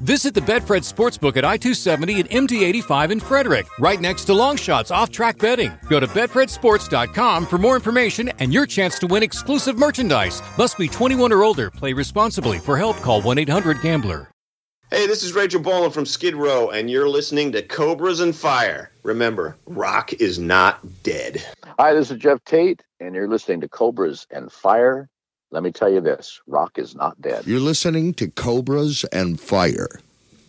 Visit the Betfred Sportsbook at I 270 and MD 85 in Frederick, right next to Longshots Off Track Betting. Go to BetfredSports.com for more information and your chance to win exclusive merchandise. Must be 21 or older. Play responsibly. For help, call 1 800 Gambler. Hey, this is Rachel Bolan from Skid Row, and you're listening to Cobras and Fire. Remember, rock is not dead. Hi, this is Geoff Tate, and you're listening to Cobras and Fire. Let me tell you this rock is not dead. You're listening to Cobras and Fire.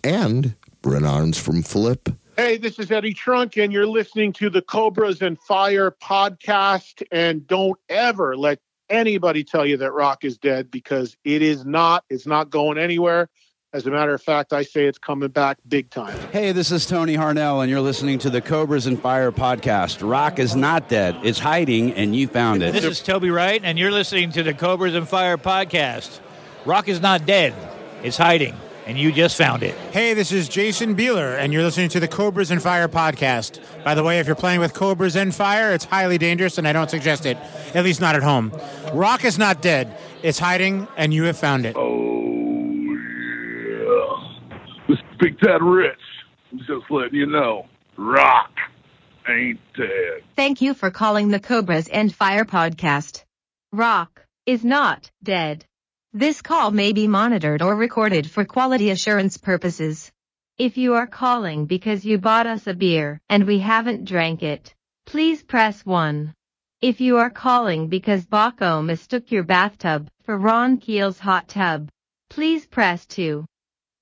And Brent Arns from Flip. Hey, this is Eddie Trunk, and you're listening to the Cobras and Fire podcast. And don't ever let anybody tell you that rock is dead because it is not. It's not going anywhere. As a matter of fact, I say it's coming back big time. Hey, this is Tony Harnell, and you're listening to the Cobras and Fire podcast. Rock is not dead, it's hiding, and you found it. This is Toby Wright, and you're listening to the Cobras and Fire podcast. Rock is not dead, it's hiding, and you just found it. Hey, this is Jason Bieler, and you're listening to the Cobras and Fire podcast. By the way, if you're playing with Cobras and Fire, it's highly dangerous, and I don't suggest it, at least not at home. Rock is not dead, it's hiding, and you have found it. This is Big Ted Rich. I'm just letting you know, rock ain't dead. Thank you for calling the Cobras and Fire podcast. Rock is not dead. This call may be monitored or recorded for quality assurance purposes. If you are calling because you bought us a beer and we haven't drank it, please press 1. If you are calling because Baco mistook your bathtub for Ron Keel's hot tub, please press 2.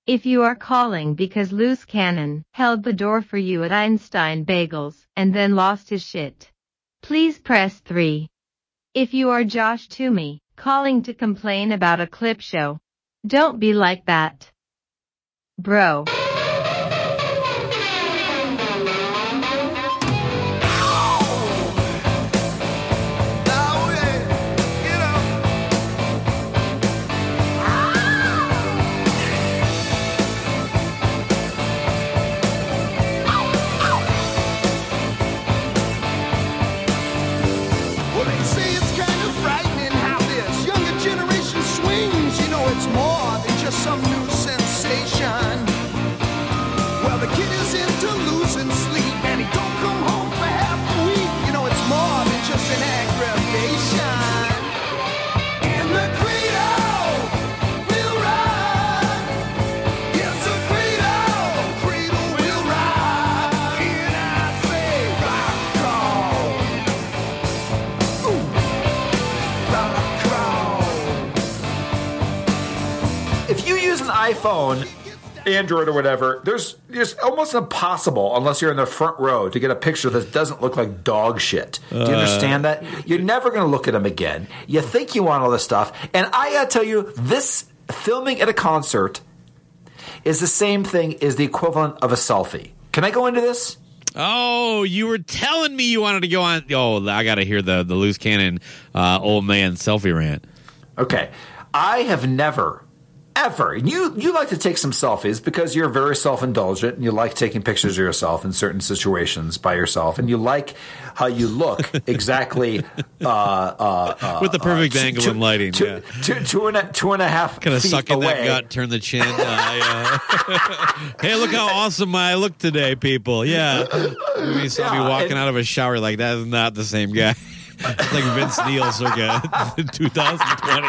If you are calling because Loose Cannon held the door for you at Einstein Bagels and then lost his shit, please press 3. If you are Josh Toomey, calling to complain about a clip show, don't be like that. Bro. iPhone, Android or whatever, there's it's almost impossible unless you're in the front row to get a picture that doesn't look like dog shit. Do you Uh. understand that? You're never going to look at them again. You think you want all this stuff, and I got to tell you, this filming at a concert is the same thing as the equivalent of a selfie. Can I go into this? Oh, you were telling me you wanted to go on. Oh, I got to hear the the loose cannon uh, old man selfie rant. Okay. I have never, ever, and you, you like to take some selfies because you're very self indulgent and you like taking pictures of yourself in certain situations by yourself and you like how you look exactly uh, uh, uh, With the perfect uh, angle two- and lighting, Two, yeah. two- two and a, two and a half Kind of suck in that away. gut, turn the chin. Uh, yeah. hey, look how awesome I look today, people. Yeah. You saw me walking and- out of a shower like that is not the same guy. Like Vince Neil circa 2020.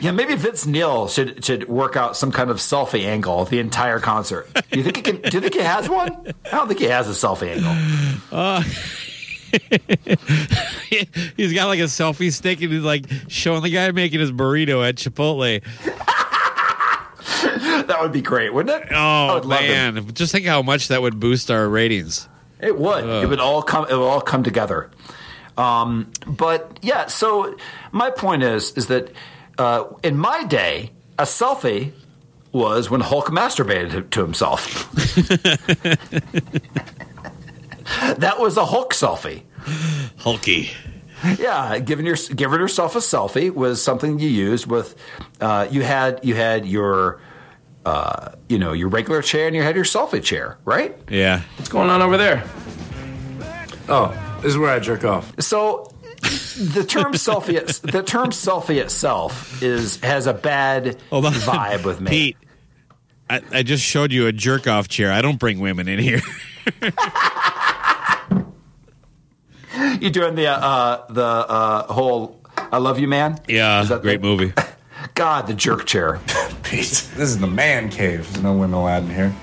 Yeah, maybe Vince Neil should should work out some kind of selfie angle the entire concert. Do you think he can? Do you think he has one? I don't think he has a selfie angle. Uh, he's got like a selfie stick and he's like showing the guy making his burrito at Chipotle. that would be great, wouldn't it? Oh would love it. man, just think how much that would boost our ratings. It would. Ugh. It would all come. It would all come together. Um, but yeah. So my point is, is that uh, in my day, a selfie was when Hulk masturbated to- to himself. that was a Hulk selfie. Hulky. Yeah, giving your giving yourself a selfie was something you used with. Uh, you had you had your uh, you know, your regular chair and you had your selfie chair, right? Yeah. What's going on over there? Oh, this is where I jerk off. So the term selfie, the term selfie itself is has a bad Hold on. vibe with me. Pete, I, I just showed you a jerk off chair. I don't bring women in here. You doing the uh, the uh, whole "I love you, man"? Yeah, Is that great the- movie. God, the jerk chair. Pete, this is the man cave. There's no women allowed in here.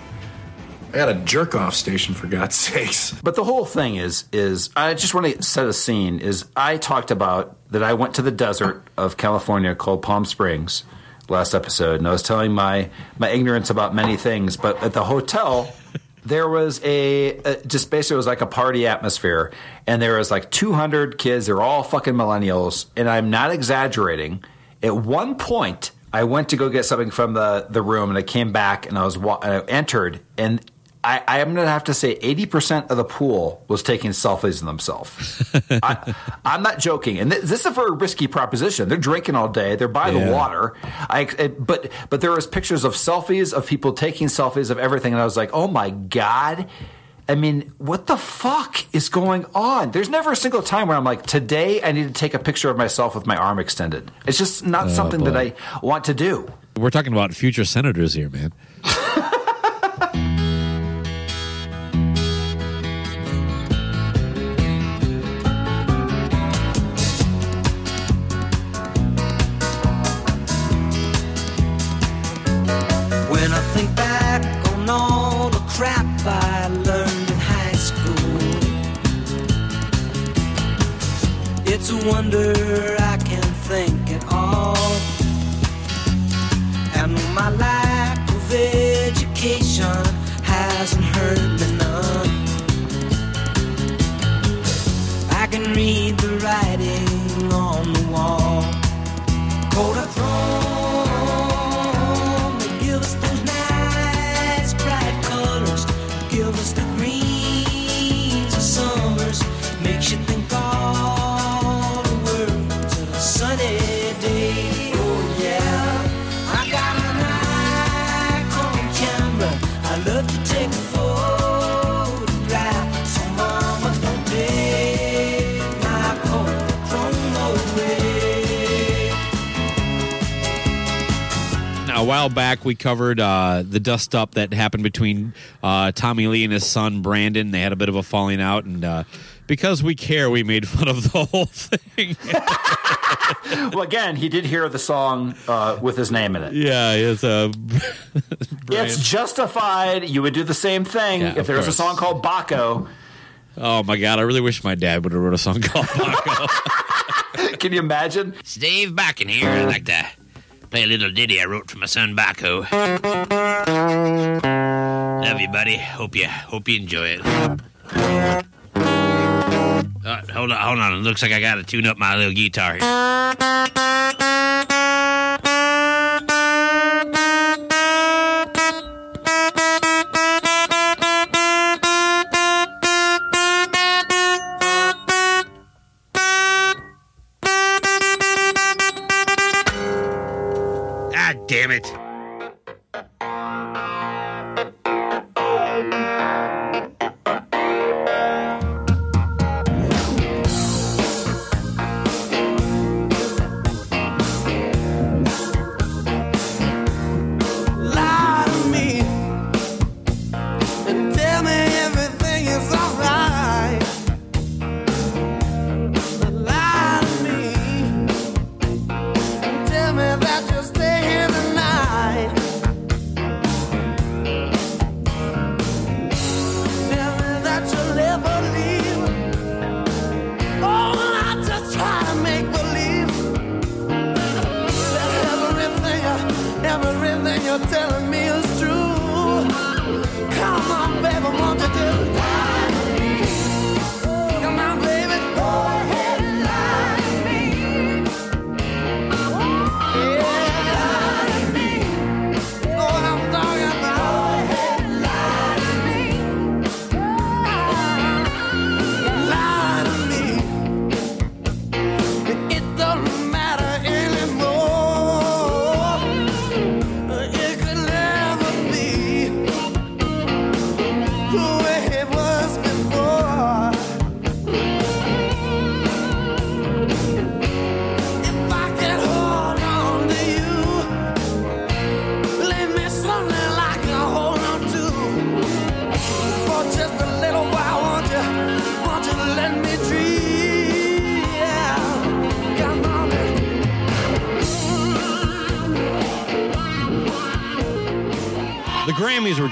I got a jerk off station for God's sakes. But the whole thing is is I just want to set a scene. Is I talked about that I went to the desert of California called Palm Springs last episode, and I was telling my my ignorance about many things. But at the hotel, there was a, a just basically it was like a party atmosphere, and there was like 200 kids. They're all fucking millennials, and I'm not exaggerating. At one point, I went to go get something from the the room, and I came back, and I was wa- I entered, and I, I am going to have to say 80% of the pool was taking selfies of themselves. I, I'm not joking. And th- this is a very risky proposition. They're drinking all day. They're by Yeah. the water. I, it, but, but there was pictures of selfies of people taking selfies of everything. And I was like, oh my God. I mean, what the fuck is going on? There's never a single time where I'm like, today I need to take a picture of myself with my arm extended. It's just not Oh, something that. I want to do. We're talking about future senators here, man. a wonder while back, we covered uh, the dust up that happened between uh, Tommy Lee and his son Brandon. They had a bit of a falling out, and uh, because we care, we made fun of the whole thing. well, again, he did hear the song uh, with his name in it. yeah, it's uh, It's justified. You would do the same thing Yeah, if of there was a song called Baco. Oh my god, I really wish my dad would have wrote a song called Baco. Can you imagine? Steve Dave Bakken here. I'd like to play a little ditty I wrote for my son Baco. Love you, buddy. Hope you hope you enjoy it. Uh, hold on, hold on. It looks like I got to tune up my little guitar here.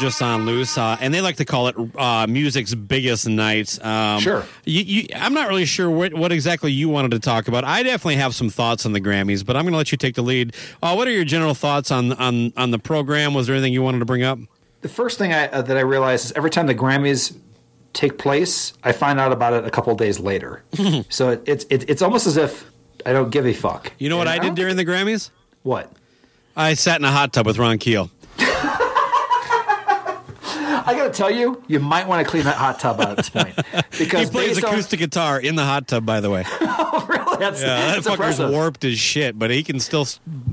Just on loose, uh, and they like to call it uh, music's biggest night. Um, Sure. You, you, I'm not really sure what, what exactly you wanted to talk about. I definitely have some thoughts on the Grammys, but I'm going to let you take the lead. Uh, what are your general thoughts on, on on the program? Was there anything you wanted to bring up? The first thing I, uh, that I realized is every time the Grammys take place, I find out about it a couple days later. so it, it's it, it's almost as if I don't give a fuck. You know what I did during the Grammys? What? I sat in a hot tub with Ron Keel. I got to tell you, you might want to clean that hot tub out at this point because he plays based on- acoustic guitar in the hot tub, by the way. that's, yeah, that that's fucker's impressive. warped as shit, but he can still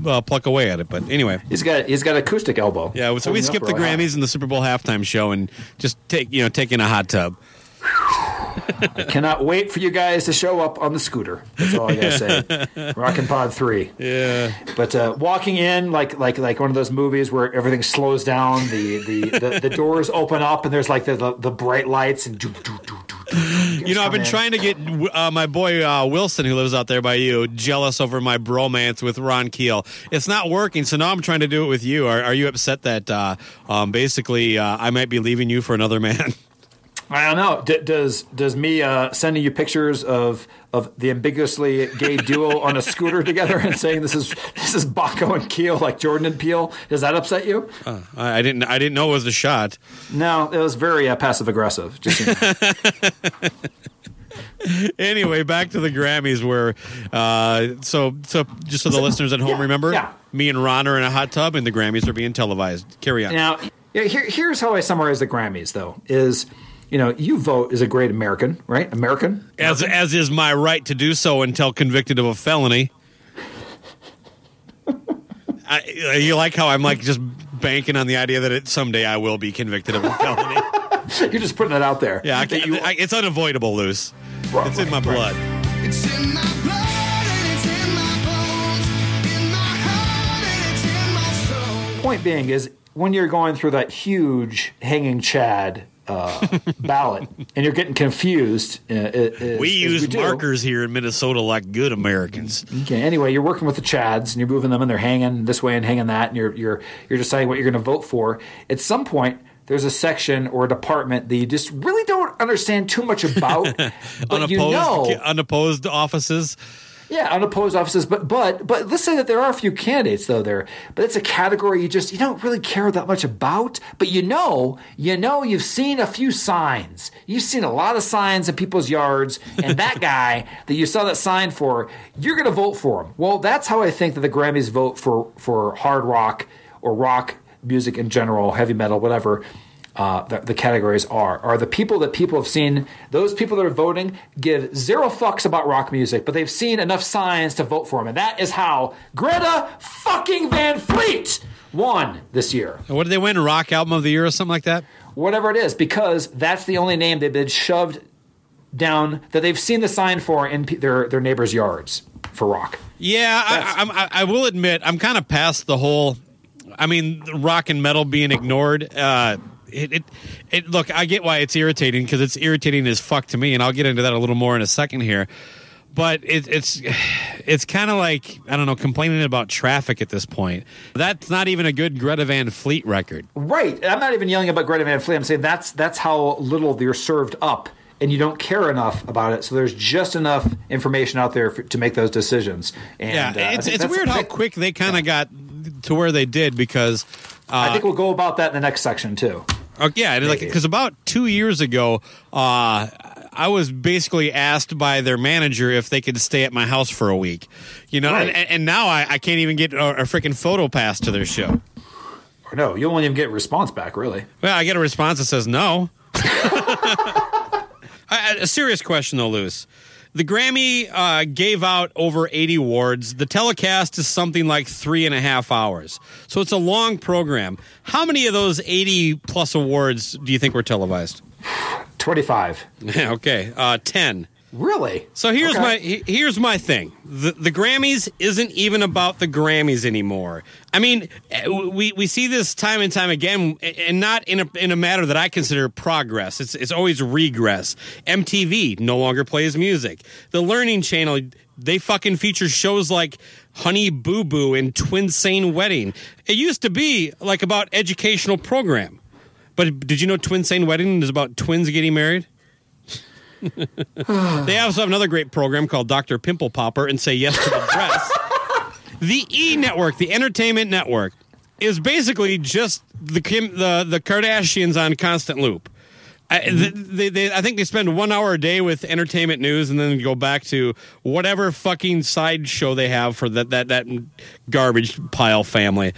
uh, pluck away at it. But anyway, He's got he's got acoustic elbow. yeah. So we skipped the. Grammys and the Super Bowl halftime show and just take you know taking a hot tub. I cannot wait for you guys to show up on the scooter. That's all I gotta say. Rockin' Pod Three. Yeah. But uh, walking in like like like one of those movies where everything slows down, the the, the, the doors open up and there's like the the, the bright lights and doo, doo, doo, doo, You know, I've been in. trying to get uh, my boy uh, Wilson, who lives out there by you, jealous over my bromance with Ron Keel. It's not working, so now I'm trying to do it with you. Are, are you upset that uh, um, basically uh, I might be leaving you for another man? I don't know. D- does does me uh, sending you pictures of of the ambiguously gay duo on a scooter together and saying this is this is Baco and Keel like Jordan and Peele? Does that upset you? Uh, I I didn't. I didn't know it was a shot. No, it was very uh, passive aggressive. Just you know. anyway, back to the Grammys, where uh, so so just so the listeners at home remember, yeah. me and Ron are in a hot tub, and the Grammys are being televised. Carry on. Now, yeah, here, here's how I summarize the Grammys, though: is you know you vote as a great American, right? American. as as is my right to do so until convicted of a felony. I, uh, you like how I'm like just banking on the idea that it, someday I will be convicted of a felony. You're just putting it out there. Yeah, I can't, I, it's unavoidable, Luce. It's in my blood. It's in my blood and it's in my bones, in my heart and it's in my soul. Point being is when you're going through that huge hanging Chad uh, ballot and you're getting confused. Uh, as- We use do. markers here in Minnesota like good Americans. Okay. Anyway, you're working with the Chads and you're moving them and they're hanging this way and hanging that, and you're you're you're deciding what you're going to vote for. At some point, there's a section or a department that you just really don't understand too much about, unopposed, you know, unopposed offices. Yeah, unopposed offices. But but but let's say that there are a few candidates though there, but it's a category you just you don't really care that much about. But you know, you know, you've seen a few signs. You've seen a lot of signs in people's yards, and that guy that you saw that sign for, you're going to vote for him. Well, that's how I think that the Grammys vote for for hard rock or rock music in general, heavy metal, whatever uh, the, the categories are are the people that people have seen. Those people that are voting give zero fucks about rock music, but they've seen enough signs to vote for him, and that is how Greta fucking Van Fleet won this year. What did they win? Rock album of the year or something like that? Whatever it is, because that's the only name they've been shoved down that they've seen the sign for in their their neighbors' yards for rock. Yeah, I, I'm- I, I will admit I'm kind of past the whole. I mean, rock and metal being ignored. Uh, it, it, it. Look, I get why it's irritating because it's irritating as fuck to me, and I'll get into that a little more in a second here. But it, it's it's kind of like I don't know, complaining about traffic at this point. That's not even a good Greta Van Fleet record. Right. I'm not even yelling about Greta Van Fleet. I'm saying that's that's how little you're served up, and you don't care enough about it. So there's just enough information out there for, to make those decisions. And, yeah, uh, it's think it's weird how quick they kind of got to where they did because. Uh, I think we'll go about that in the next section too. Oh, yeah, and like because about two years ago, uh, I was basically asked by their manager if they could stay at my house for a week. You know, Right. and, and now I, I can't even get a, a freaking photo pass to their show. Or no, you won't even get a response back, really. Well, I get a response that says no. a serious question though, Lewis. The Grammy uh, gave out over 80 awards. The telecast is something like three and a half hours. So it's a long program. How many of those 80 plus awards do you think were televised? 25. okay, uh, 10. Really? So here's Okay. my here's my thing. The the Grammys isn't even about the Grammys anymore. I mean, eh, we we see this time and time again, and not in a in a matter that I consider progress. It's it's always regress. MTV no longer plays music. The Learning Channel they fucking feature shows like Honey Boo Boo and Twin Sane Wedding. It used to be like about educational program. But did you know Twin Sane Wedding is about twins getting married? They also have another great program called Dr. Pimple Popper and Say Yes to the Dress. the E Network, the Entertainment Network, is basically just the Kim, the the Kardashians on constant loop. I, mm-hmm. th- they, they, I think they spend one hour a day with entertainment news, and then go back to whatever fucking side show they have for that that that garbage pile family.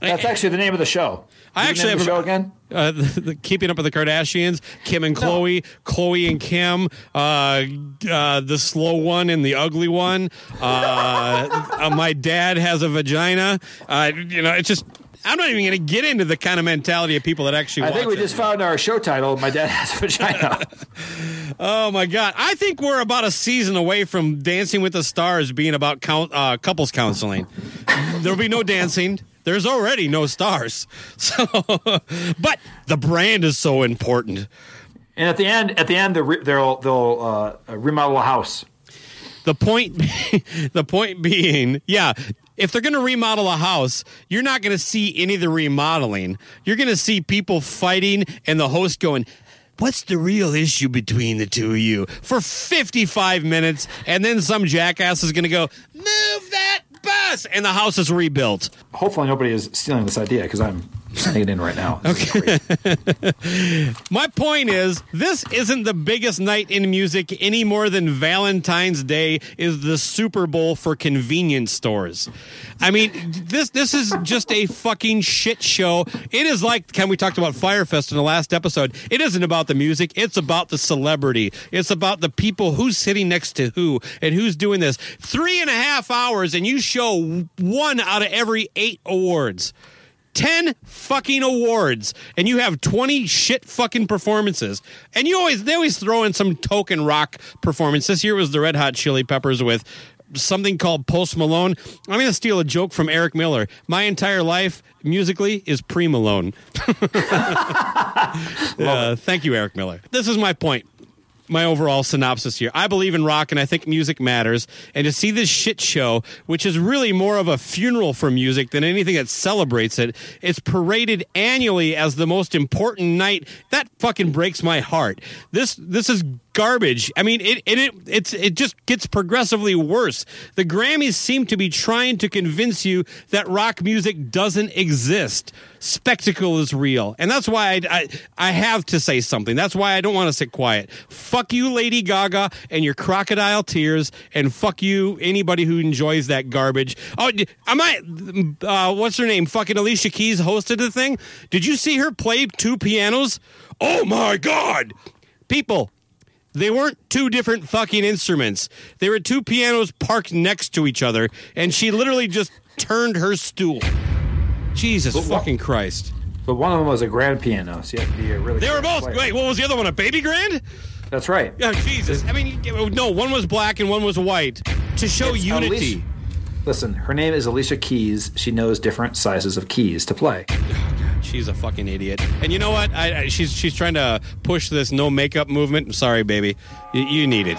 That's eh, eh. actually the name of the show. I Give actually have show a, again. Uh, the, the Keeping Up with the Kardashians, Kim and Khloé, Khloé and Kim, uh, uh, the slow one and the ugly one. Uh, uh, my dad has a vagina. Uh, you know, it's just. I'm not even going to get into the kind of mentality of people that actually. I think we it. just found our show title. My dad has a vagina. Oh my god! I think we're about a season away from Dancing with the Stars being about count, uh, couples counseling. There'll be no dancing. There's already no stars. So, but the brand is so important. and at the end, at the end, they'll they'll, they'll uh, remodel a house. The point, the point being, yeah, if they're going to remodel a house, you're not going to see any of the remodeling. You're going to see people fighting and the host going, What's the real issue between the two of you for 55 minutes? And then some jackass is going to go, Move that bus! And the house is rebuilt. Hopefully, nobody is stealing this idea because I'm sending it in right now. Okay. My point is, this isn't the biggest night in music any more than Valentine's Day is the Super Bowl for convenience stores. I mean, this this is just a fucking shit show. It is like Ken. We talked about Fyre Fest in the last episode. It isn't about the music. It's about the celebrity. It's about the people who's sitting next to who and who's doing this. Three and a half hours, and you show one out of every eight awards. 10 fucking awards and you have 20 shit fucking performances. And you always they always throw in some token rock performance. This year was the red hot chili peppers with something called post malone. I'm gonna steal a joke from eric miller. My entire life musically is pre malone uh, thank you eric miller. This is my point my overall synopsis here. I believe in rock and I think music matters. And to see this shit show, which is really more of a funeral for music than anything that celebrates it, it's paraded annually as the most important night. That fucking breaks my heart. This this is garbage. I mean, it it, it it's it just gets progressively worse. The Grammys seem to be trying to convince you that rock music doesn't exist. Spectacle is real, and that's why I, I I have to say something. That's why I don't want to sit quiet. Fuck you, Lady Gaga, and your crocodile tears, and fuck you, anybody who enjoys that garbage. Oh, d- I. Uh, what's her name? Fucking Alicia Keys hosted the thing. Did you see her play two pianos? Oh my god, people. They weren't two different fucking instruments. They were two pianos parked next to each other, and she literally just turned her stool. Jesus But what- fucking Christ. But one of them was a grand piano, so you have to be a really. They were both. player. Wait, what was the other one? A baby grand? That's right. Yeah, Jesus. I mean, oh, no, one was black and one was white to show It's unity. Listen, her name is Alicia Keys. She knows different sizes of keys to play. She's a fucking idiot. And you know what? I, I, she's she's trying to push this no makeup movement. I'm sorry, baby. You, you need it.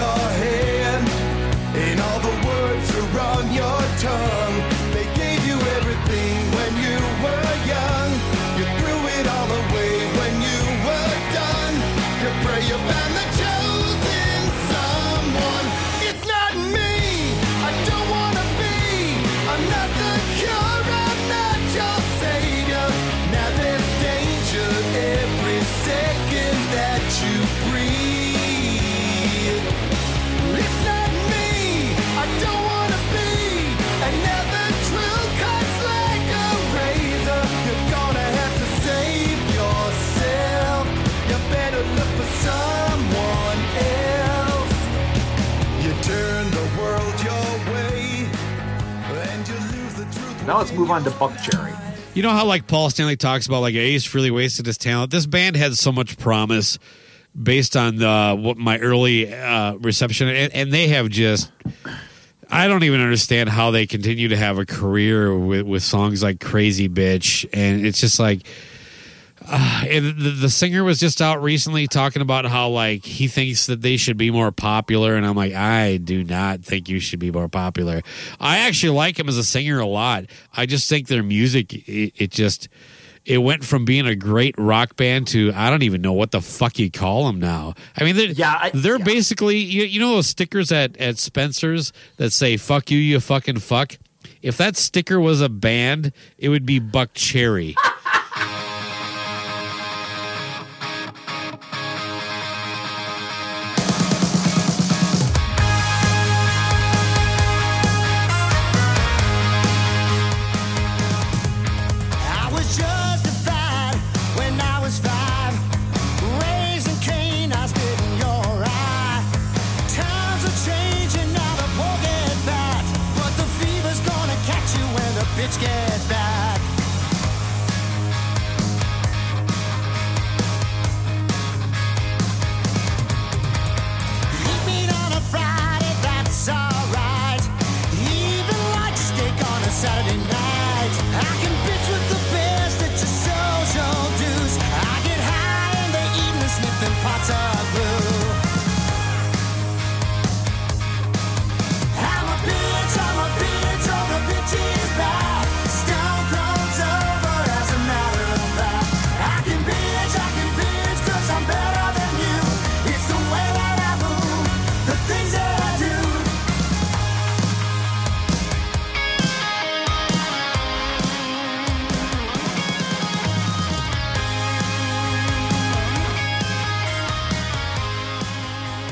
Your hand, Now let's move on to Buck Cherry. You know how like Paul Stanley talks about like Ace really wasted his talent. This band had so much promise based on the what my early uh, reception, and, and they have just. I don't even understand how they continue to have a career with, with songs like "Crazy Bitch," and it's just like. Uh, the, the singer was just out recently talking about how like he thinks that they should be more popular and i'm like i do not think you should be more popular i actually like him as a singer a lot i just think their music it, it just it went from being a great rock band to I don't even know what the fuck you call them now. I mean, they're, yeah, they're basically you, you know those stickers at at Spencer's that say "fuck you, you fucking fuck." If that sticker was a band, it would be Buckcherry. when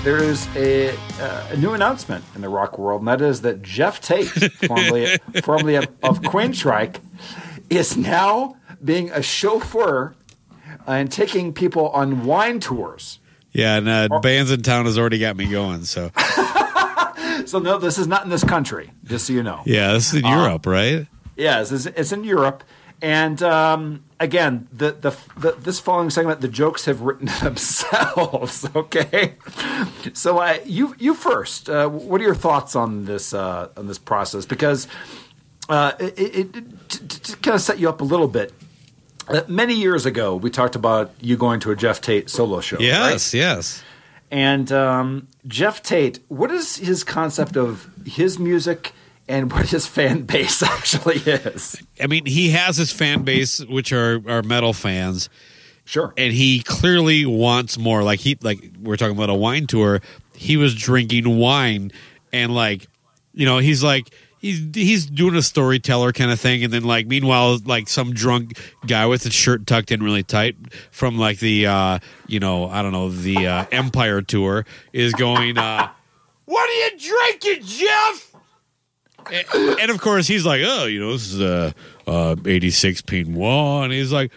There is a, uh, a new announcement in the rock world, and that is that Geoff Tate, formerly, formerly of, of is now being a chauffeur and taking people on wine tours. Yeah, and uh, Bandsintown has already got me going. So So no, this is not in this country, just so you know. yeah, this is in Uh, Europe, right? Yes, it's, it's in Europe, and um, again, the, the the this following segment, the jokes have written themselves. Okay, so uh, you you first. Uh, what are your thoughts on this uh, on this process? Because uh, it, it, it to, to kind of set you up a little bit. Uh, many years ago, we talked about you going to a Geoff Tate solo show. Yes, right? yes. And um, Geoff Tate, what is his concept of his music and what his fan base actually is? I mean, he has his fan base, which are are metal fans. Sure. And he clearly wants more. Like he like we're talking about a wine tour. He was drinking wine and like you know, he's like he's he's doing a storyteller kind of thing and then like meanwhile like some drunk guy with his shirt tucked in really tight from like the uh you know, I don't know, the uh Empire tour is going uh What are you drinking, Geoff? And, and of course he's like, oh, you know, this is a uh, eighty six Pinot, and he's like,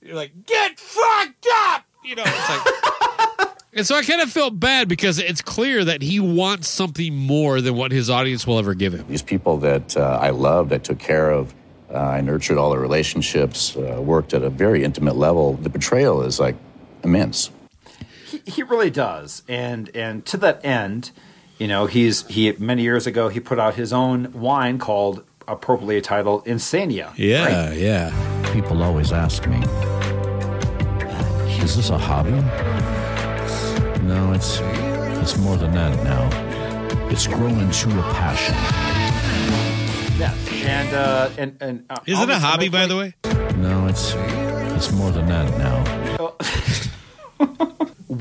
you're like, get fucked up, you know. It's like, and so I kind of felt bad because it's clear that he wants something more than what his audience will ever give him. These people that uh, I loved, I took care of, uh, I nurtured all the relationships, uh, worked at a very intimate level. The betrayal is like immense. he, he really does and and to that end you know he's he many years ago he put out his own wine called appropriately titled insania Yeah, right? yeah. People always ask me, is this a hobby? No, it's it's more than that now. It's grown into a passion. yes and uh and and uh, Is it a hobby, by the way? No, it's it's more than that now.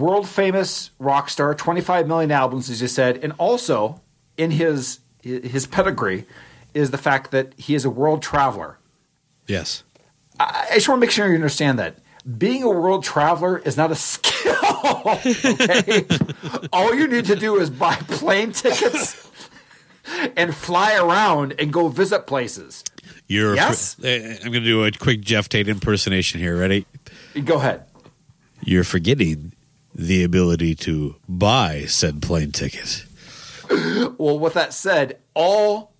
world famous rock star 25 million albums as you said and also in his his pedigree is the fact that he is a world traveler Yes. I I just want to make sure you understand that being a world traveler is not a skill. Okay, all you need to do is buy plane tickets and fly around and go visit places. You're Yes? eh, I'm going to do a quick Geoff Tate impersonation here. Ready? Go ahead. You're forgetting the ability to buy said plane ticket. Well, with that said, all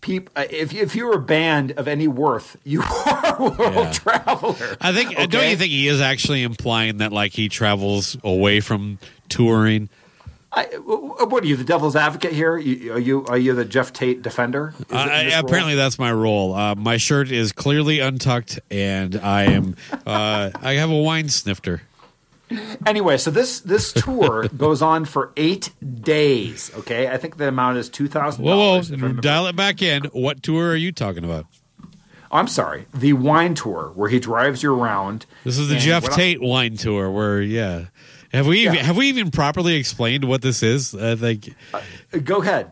peop, uh, if if you were a band of any worth, you are a world Yeah. traveler. I think. Don't you think he is actually implying that like he travels away from touring? I, what are you, the devil's advocate here? Are you are you the Geoff Tate defender? Is it in I, role? apparently, that's my role. Uh, my shirt is clearly untucked, and I am. Uh, I have a wine snifter. Anyway, so this this tour goes on for eight days. Okay, I think the amount is two thousand Whoa. Dial it back in. What tour are you talking about? I'm sorry, the wine tour where he drives you around. This is the Geoff Tate wine tour. Where yeah, have we even, have we even properly explained what this is? I think. Go ahead.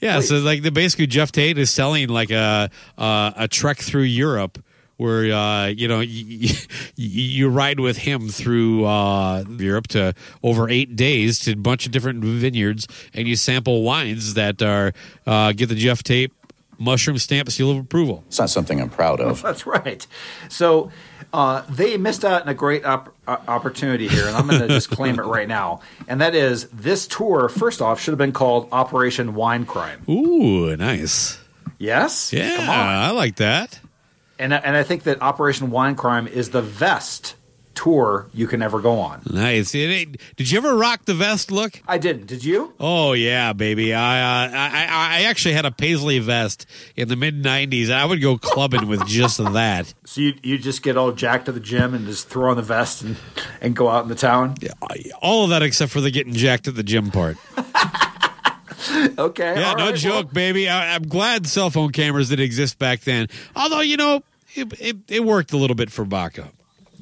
Yeah, so like the basically Geoff Tate is selling like a uh, a trek through Europe where uh, you know you, you ride with him through uh, Europe to over eight days to a bunch of different vineyards, and you sample wines that are uh, get the Geoff Tate mushroom stamp seal of approval. It's not something I'm proud of. That's right. So uh, they missed out on a great op- uh, opportunity here, and I'm going to just claim it right now. And that is this tour. First off, should have been called Operation Wine Crime. Ooh, nice. Yes. Yeah, Come on. I like that. And and I think that Operation Wine Crime is the vest tour you can ever go on. Nice. Did you ever rock the vest look? I didn't. Did you? Oh yeah, baby. I uh, I I I actually had a paisley vest in the mid '90s, I would go clubbing with just that. So you you just get all jacked to the gym and just throw on the vest and, and go out in the town? Yeah, All of that except for the getting jacked at the gym part. Okay. Yeah, no right, joke, baby. I, I'm glad cell phone cameras didn't exist back then. Although you know, it, it, it worked a little bit for Baco.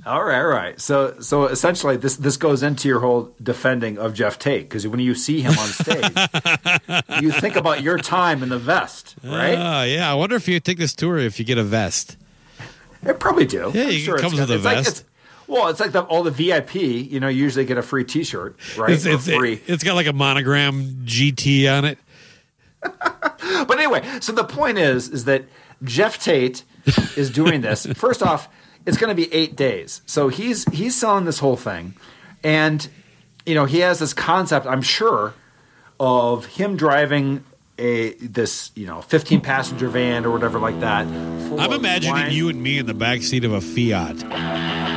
All right, all right. So, so essentially, this this goes into your whole defending of Geoff Tate because when you see him on stage, you think about your time in the vest, right? Ah, yeah. I wonder if you take this tour if you get a vest. They probably do. Yeah, I'm it sure comes got- with a like- vest. it's- well, it's like the, all the VIP. You know, usually get a free T-shirt, right? It's, it's, free. it's got like a monogram GT on it. But anyway, so the point is, is that Geoff Tate is doing this. First off, it's going to be eight days. So he's he's selling this whole thing, and you know he has this concept. I'm sure of him driving a this you know 15 passenger van or whatever like that. I'm imagining wine. you and me in the back seat of a Fiat.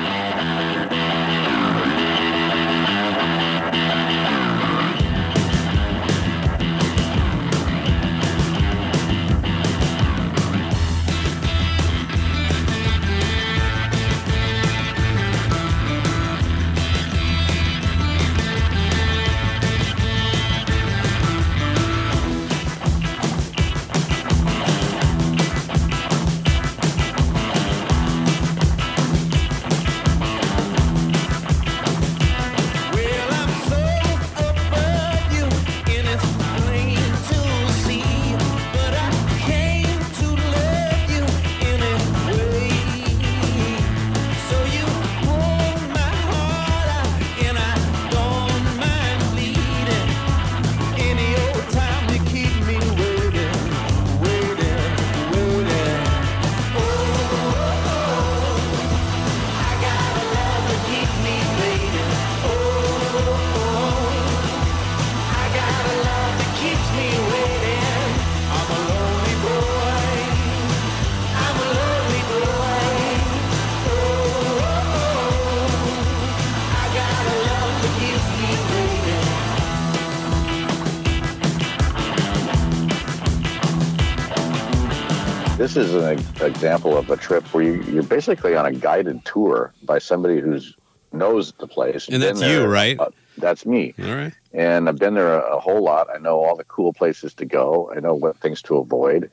Is an example of a trip where you, you're basically on a guided tour by somebody who's knows the place. And that's you, right? Uh, that's me. All right. And I've been there a, a whole lot. I know all the cool places to go. I know what things to avoid.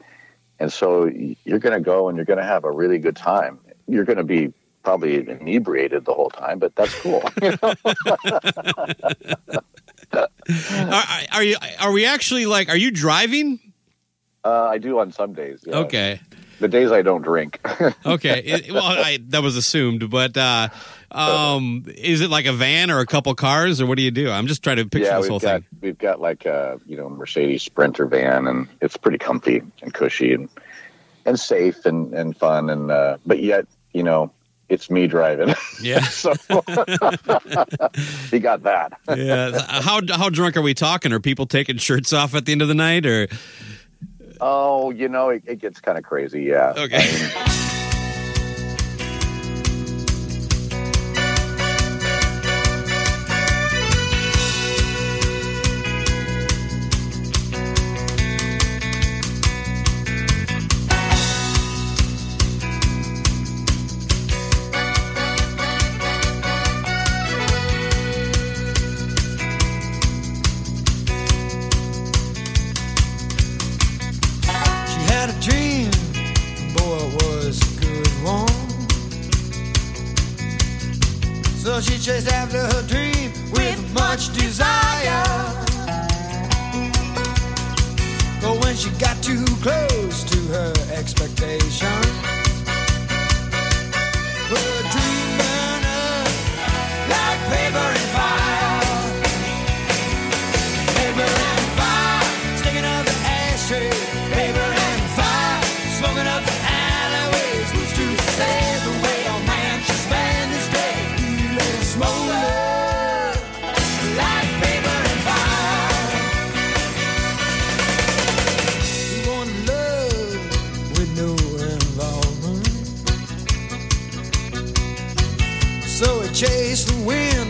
And so you're going to go and you're going to have a really good time. You're going to be probably inebriated the whole time, but that's cool. Are, are you? Are we actually like? Are you driving? uh, I do on some days. yeah. Okay. The days I don't drink. Okay. It- well, I, that was assumed, but uh, um, is it like a van or a couple cars, or what do you do? I'm just trying to picture yeah, this whole got thing. we've got like a you know Mercedes Sprinter van, and it's pretty comfy and cushy and and safe and and fun, and uh, but yet you know it's me driving. Yeah. so he got that. yeah. How how drunk are we talking? Are people taking shirts off at the end of the night, or Oh, you know, it, it gets kind of crazy. Yeah. Okay. After her dream with much desire. But when she got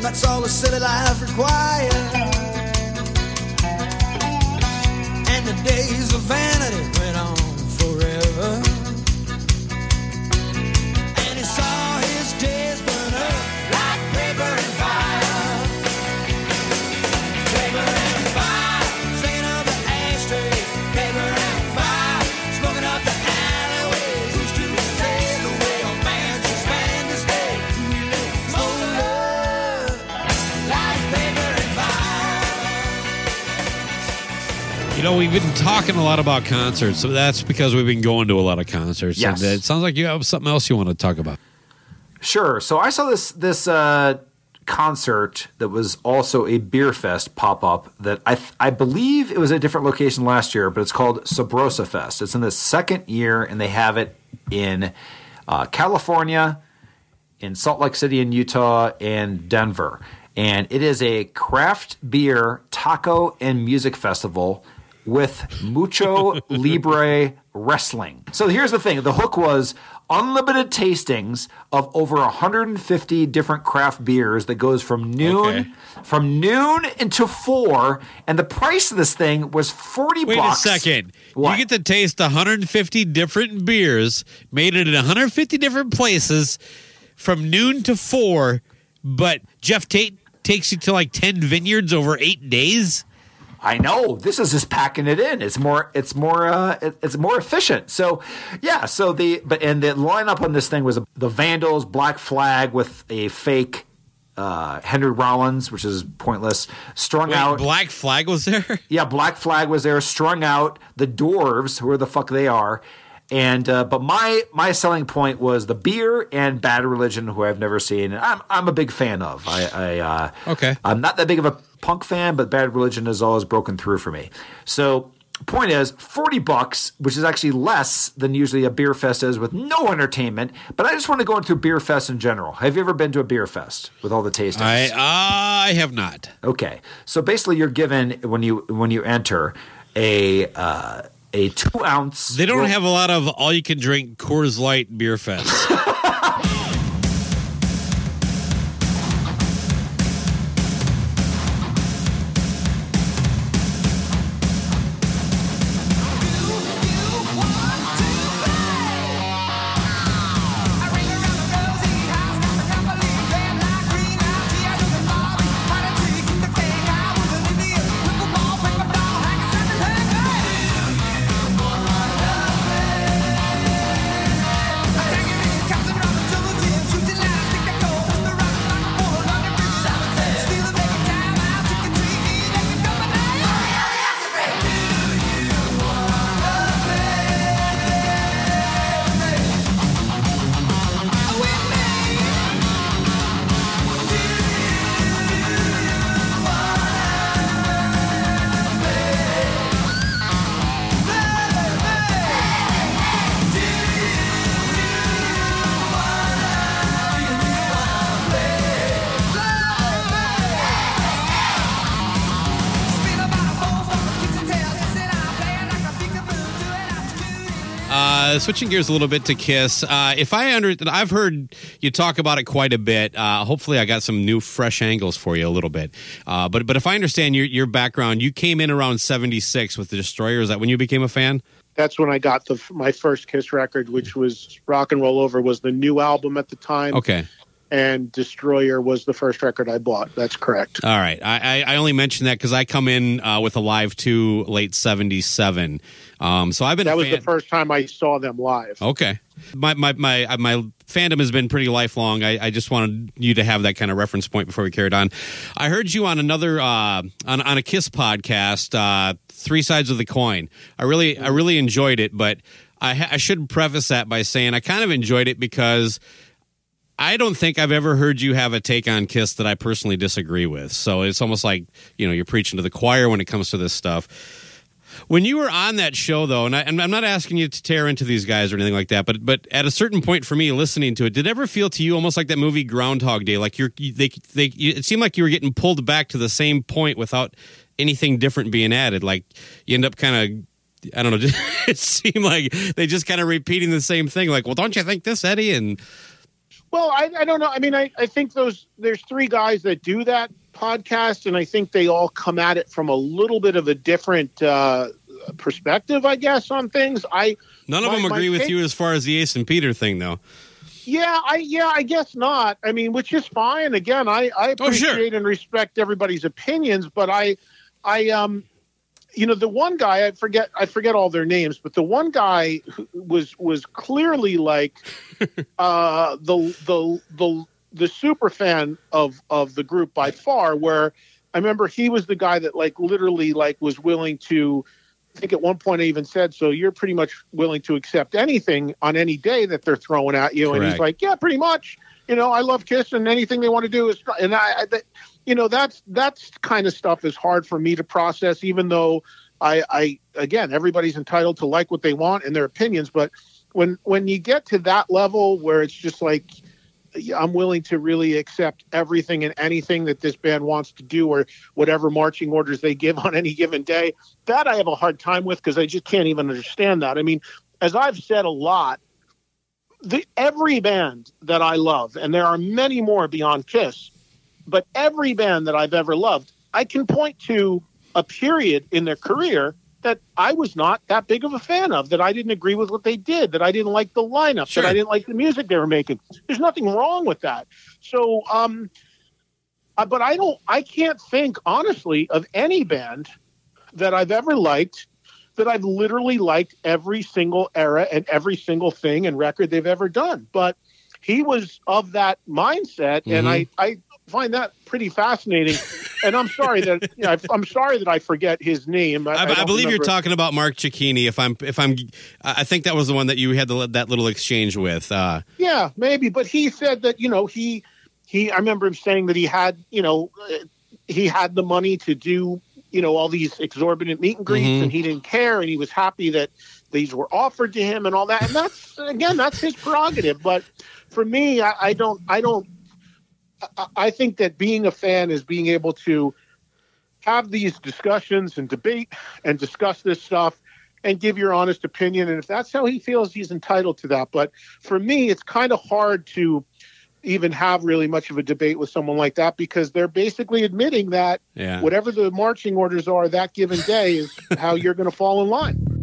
that's all a city life requires. And the days of vanity know, we've been talking a lot about concerts, so that's because we've been going to a lot of concerts. Yes. And it sounds like you have something else you want to talk about. Sure. So I saw this this uh, concert that was also a beer fest pop up that I th- I believe it was a different location last year, but it's called Sabroso Fest. It's in the second year, and they have it in uh, California, in Salt Lake City, in Utah, and Denver. And it is a craft beer taco and music festival with mucho libre wrestling. So here's the thing: the hook was unlimited tastings of over 150 different craft beers that goes from noon from noon until four, and the price of this thing was 40 Wait bucks. a second. You get to taste 150 different beers made in 150 different places from noon to four, but Geoff Tate takes you to like 10 vineyards over eight days. I know this is just packing it in. It's more, it's more, uh, it- it's more efficient. So, yeah. So the but and the lineup on this thing was the Vandals, Black Flag with a fake uh, Henry Rollins, which is pointless. Strung Wait, out. Black Flag was there. Yeah, Black Flag was there. Strung out. The Dwarves, who the fuck they are. And uh, but my my selling point was the beer and Bad Religion, who I've never seen. I'm I'm a big fan of. I, I uh, Okay. I'm not that big of a punk fan, but Bad Religion has always broken through for me. So point is 40 bucks which is actually less than usually a beer fest is with no entertainment but i just want to go into beer fest in general have you ever been to a beer fest with all the tastings I I have not. Okay, so basically, you're given when you when you enter a uh, a two ounce. They don't have a lot of all you can drink Coors Light beer fest. switching gears a little bit to Kiss. Uh, if I under, I've heard you talk about it quite a bit. Uh, hopefully, I got some new, fresh angles for you a little bit. Uh, but but if I understand your your background, you came in around '76 with the Destroyer. Is that when you became a fan? That's when I got the my first Kiss record, which was Rock and Roll Over, was the new album at the time. Okay. And Destroyer was the first record I bought. That's correct. All right. I, I, I only mentioned that because I come in uh, with Alive II late '77. Um, so I've been That was fan- the first time I saw them live. Okay. My my my uh, my fandom has been pretty lifelong. I, I just wanted you to have that kind of reference point before we carried on. I heard you on another uh, on on a Kiss podcast, uh, Three Sides of the Coin. I really I really enjoyed it, but I, ha- I should preface that by saying I kind of enjoyed it because. I don't think I've ever heard you have a take on Kiss that I personally disagree with. So it's almost like, you know, you're preaching to the choir when it comes to this stuff. When you were on that show, though, and, I, I'm not asking you to tear into these guys or anything like that, but but at a certain point for me, listening to it, did it ever feel to you almost like that movie Groundhog Day? Like you're you, they they it seemed like you were getting pulled back to the same point without anything different being added. Like you end up kind of I don't know. Just, it seemed like they just kind of repeating the same thing. Like, well, don't you think this, Eddie? And Well, I, I don't know. I mean, I, I think those there's three guys that do that podcast, and I think they all come at it from a little bit of a different uh, perspective, I guess, on things. I none of my- them agree with take- you as far as the Ace and Peter thing, though. Yeah, I yeah, I guess not. I mean, which is fine. Again, I I Oh, sure. appreciate and respect everybody's opinions, but I I um you know the one guy I forget I forget all their names, but the one guy who was was clearly like uh the the the the super fan of of the group by far where I remember he was the guy that like literally like was willing to I think at one point I even said, "So you're pretty much willing to accept anything on any day that they're throwing at you?" And he's like, "Yeah, pretty much. You know, I love Kiss, and anything they want to do is." And I, I you know, that's that's kind of stuff is hard for me to process, even though I, I again, everybody's entitled to like what they want and their opinions, but when when you get to that level where it's just like I'm willing to really accept everything and anything that this band wants to do or whatever marching orders they give on any given day. That I have a hard time with because I just can't even understand that. I mean, as I've said a lot, the, every band that I love, and there are many more beyond Kiss, but every band that I've ever loved, I can point to a period in their career that I was not that big of a fan of, that I didn't agree with what they did, that I didn't like the lineup, Sure. that I didn't like the music they were making. There's nothing wrong with that. So, um, uh, but I don't, I can't think honestly of any band that I've ever liked that I've literally liked every single era and every single thing and record they've ever done. But he was of that mindset, and I, I find that pretty fascinating. and I'm sorry that you know, I- I'm sorry that I forget his name. I, I, don't believe you're talking about Mark Cicchini. If I'm, if I'm, I think that was the one that you had the, that little exchange with. Uh, Yeah, maybe. But he said that you know he he. I remember him saying that he had you know uh, he had the money to do you know all these exorbitant meet and greets, Mhm. and he didn't care, and he was happy that these were offered to him and all that. And that's again, that's his prerogative. But for me, I, I don't. I don't. I, I think that being a fan is being able to have these discussions and debate and discuss this stuff and give your honest opinion. And if that's how he feels, he's entitled to that. But for me, it's kind of hard to even have really much of a debate with someone like that because they're basically admitting that Yeah. whatever the marching orders are that given day is how you're going to fall in line.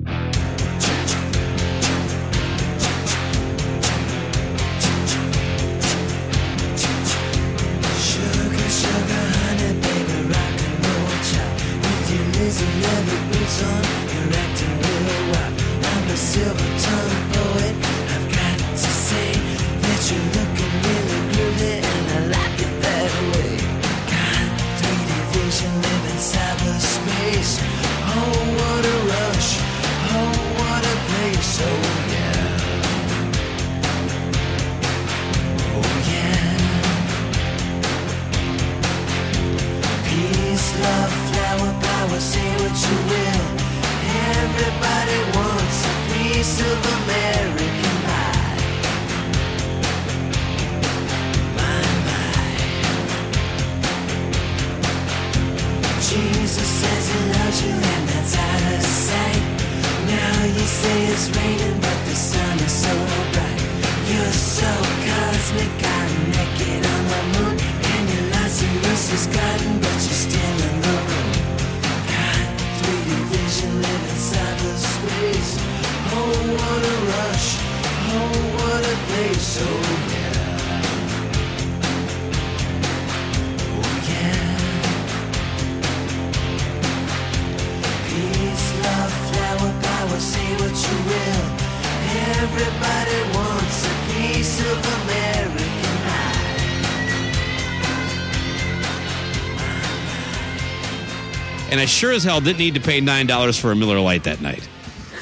And I sure as hell didn't need to pay nine dollars for a Miller Lite that night.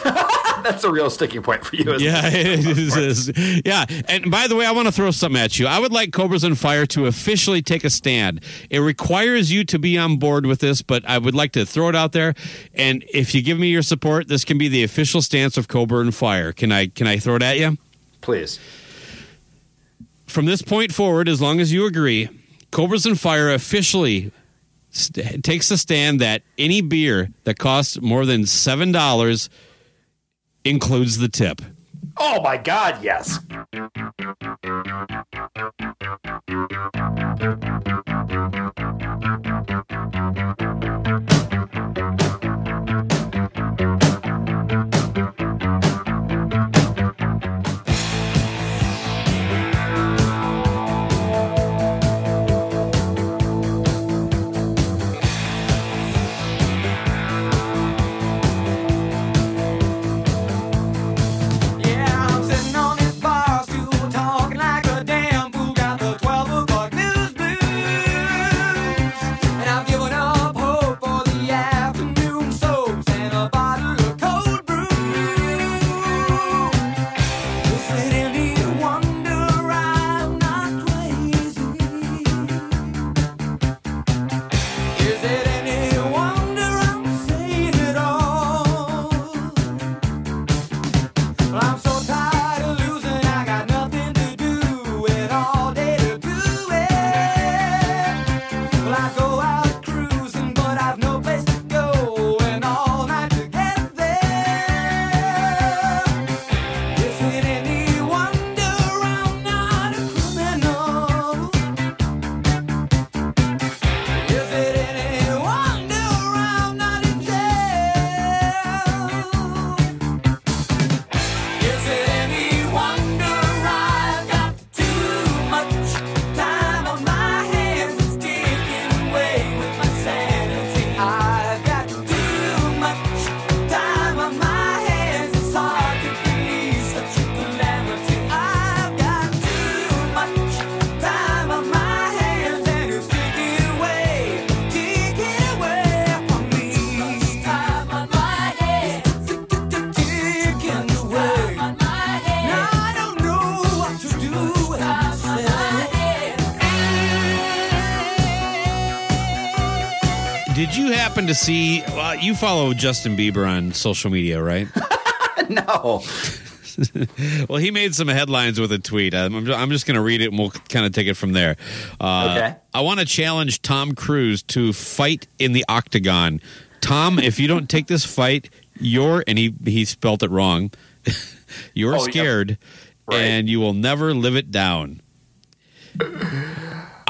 That's a real sticking point for you. Isn't Yeah, it? it is. Yeah, and by the way, I want to throw something at you. I would like Cobras and Fire to officially take a stand. It requires you to be on board with this, but I would like to throw it out there. And if you give me your support, this can be the official stance of Cobra and Fire. Can I? Can I throw it at you? Please. From this point forward, as long as you agree, Cobras and Fire officially st- takes the stand that any beer that costs more than seven dollars includes the tip. Oh my God, yes. To see? Well, you follow Justin Bieber on social media, right? no. well, he made some headlines with a tweet. I'm, I'm just going to read it and we'll kind of take it from there. Uh, Okay. I want to challenge Tom Cruise to fight in the octagon. Tom, if you don't take this fight, you're, and he, he spelt it wrong, you're Oh, yeah. scared and you will never live it down.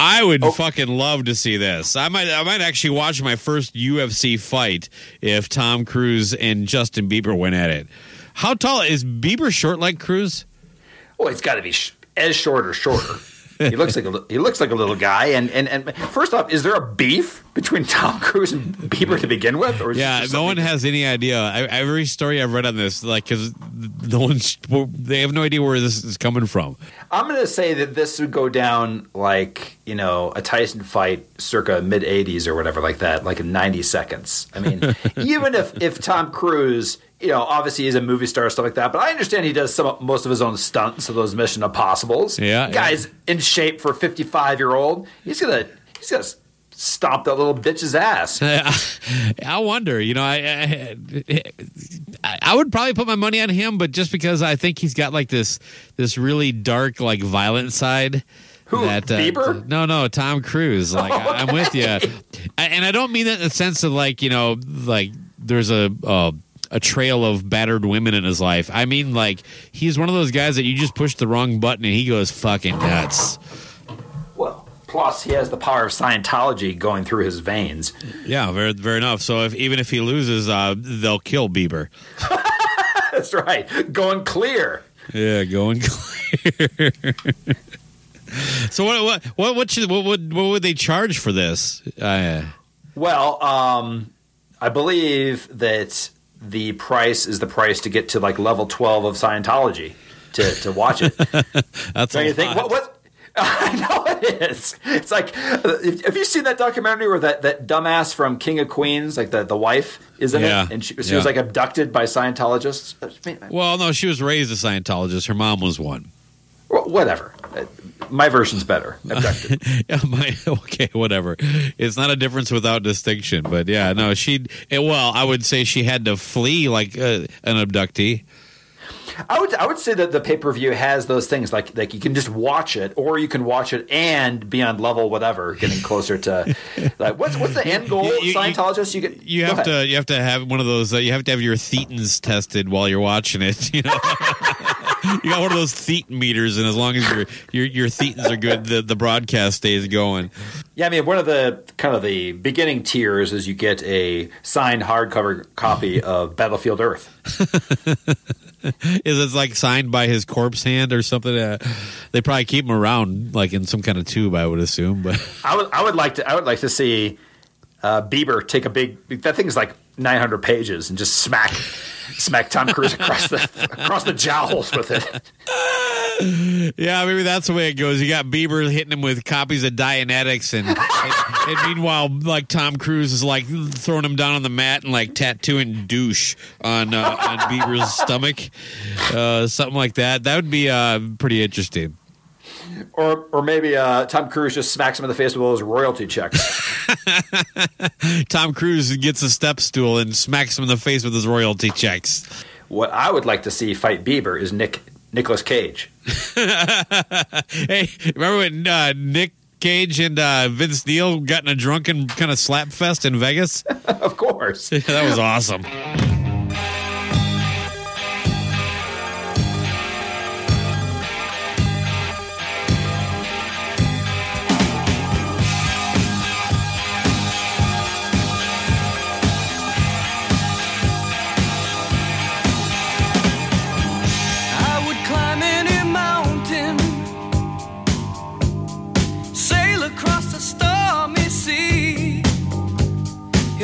I would oh. fucking love to see this. I might I might actually watch my first UFC fight if Tom Cruise and Justin Bieber went at it. How tall is Bieber short like Cruise? Well, it's got to be sh- as short or shorter. He looks like a he looks like a little guy. And, and and first off, is there a beef between Tom Cruise and Bieber to begin with? Yeah, no one has any idea. I, every story I've read on this, like, because no one's they have no idea where this is coming from. I'm going to say that this would go down like you know a Tyson fight, circa mid '80s or whatever like that, like in 90 seconds. I mean, even if if Tom Cruise, you know, obviously he's a movie star stuff like that, but I understand he does some most of his own stunts of those Mission Impossibles. Yeah, yeah. guys in shape for a 55 year old. He's gonna he's gonna stomp that little bitch's ass. I wonder. You know, I, I I would probably put my money on him, but just because I think he's got like this this really dark, like violent side. Who, that, uh, Bieber? No, no, Tom Cruise. Like I- I'm with you, and I don't mean that in the sense of like you know, like there's a. Uh, a trail of battered women in his life. I mean, like he's one of those guys that you just push the wrong button and he goes fucking nuts. Well, plus he has the power of Scientology going through his veins. Yeah, very, very enough. So if even if he loses, uh, they'll kill Bieber. That's right, going clear. Yeah, going clear. so what what what what, should, what would what would they charge for this? Uh, Well, um, I believe that the price is the price to get to like level twelve of Scientology to, to watch it. That's Don't you think? What what I know it is. It's like, uh, have you seen that documentary where that, that dumbass from King of Queens, like the, the wife, is in Yeah. it, and she, she Yeah. was like abducted by Scientologists? Well, no, she was raised a Scientologist. Her mom was one. well, whatever. My version's better. Abducted. yeah, my okay, whatever. It's not a difference without distinction, but yeah, no, she. eh, Well, I would say she had to flee like uh, an abductee. I would I would say that the pay per view has those things like like you can just watch it, or you can watch it and be on level whatever, getting closer to like what's what's the end goal? You- you- Scientologists, you get You have to you have to have one of those. Uh, you have to have your thetans tested while you're watching it. You know, you got one of those thetan meters, and as long as your your your thetans are good, the the broadcast stays going. Yeah, I mean, one of the kind of the beginning tiers is you get a signed hardcover copy of Battlefield Earth. Is it like signed by his corpse hand or something? Uh, they probably keep him around like in some kind of tube, I would assume. But I would I would like to I would like to see uh, Bieber take a big that thing's like 900 pages and just smack smack Tom Cruise across the across the jowls with it. yeah, maybe that's the way it goes. You got Bieber hitting him with copies of Dianetics, and, and, and meanwhile, like Tom Cruise is like throwing him down on the mat and like tattooing douche on uh, on Bieber's stomach, uh, something like that. That would be uh, pretty interesting. Or or maybe uh, Tom Cruise just smacks him in the face with all those royalty checks. Tom Cruise gets a step stool and smacks him in the face with his royalty checks. what I would like to see fight Bieber is Nick Nicolas Cage. hey, remember when uh, Nick Cage and uh, Vince Neil got in a drunken kind of slap fest in Vegas? of course. that was awesome.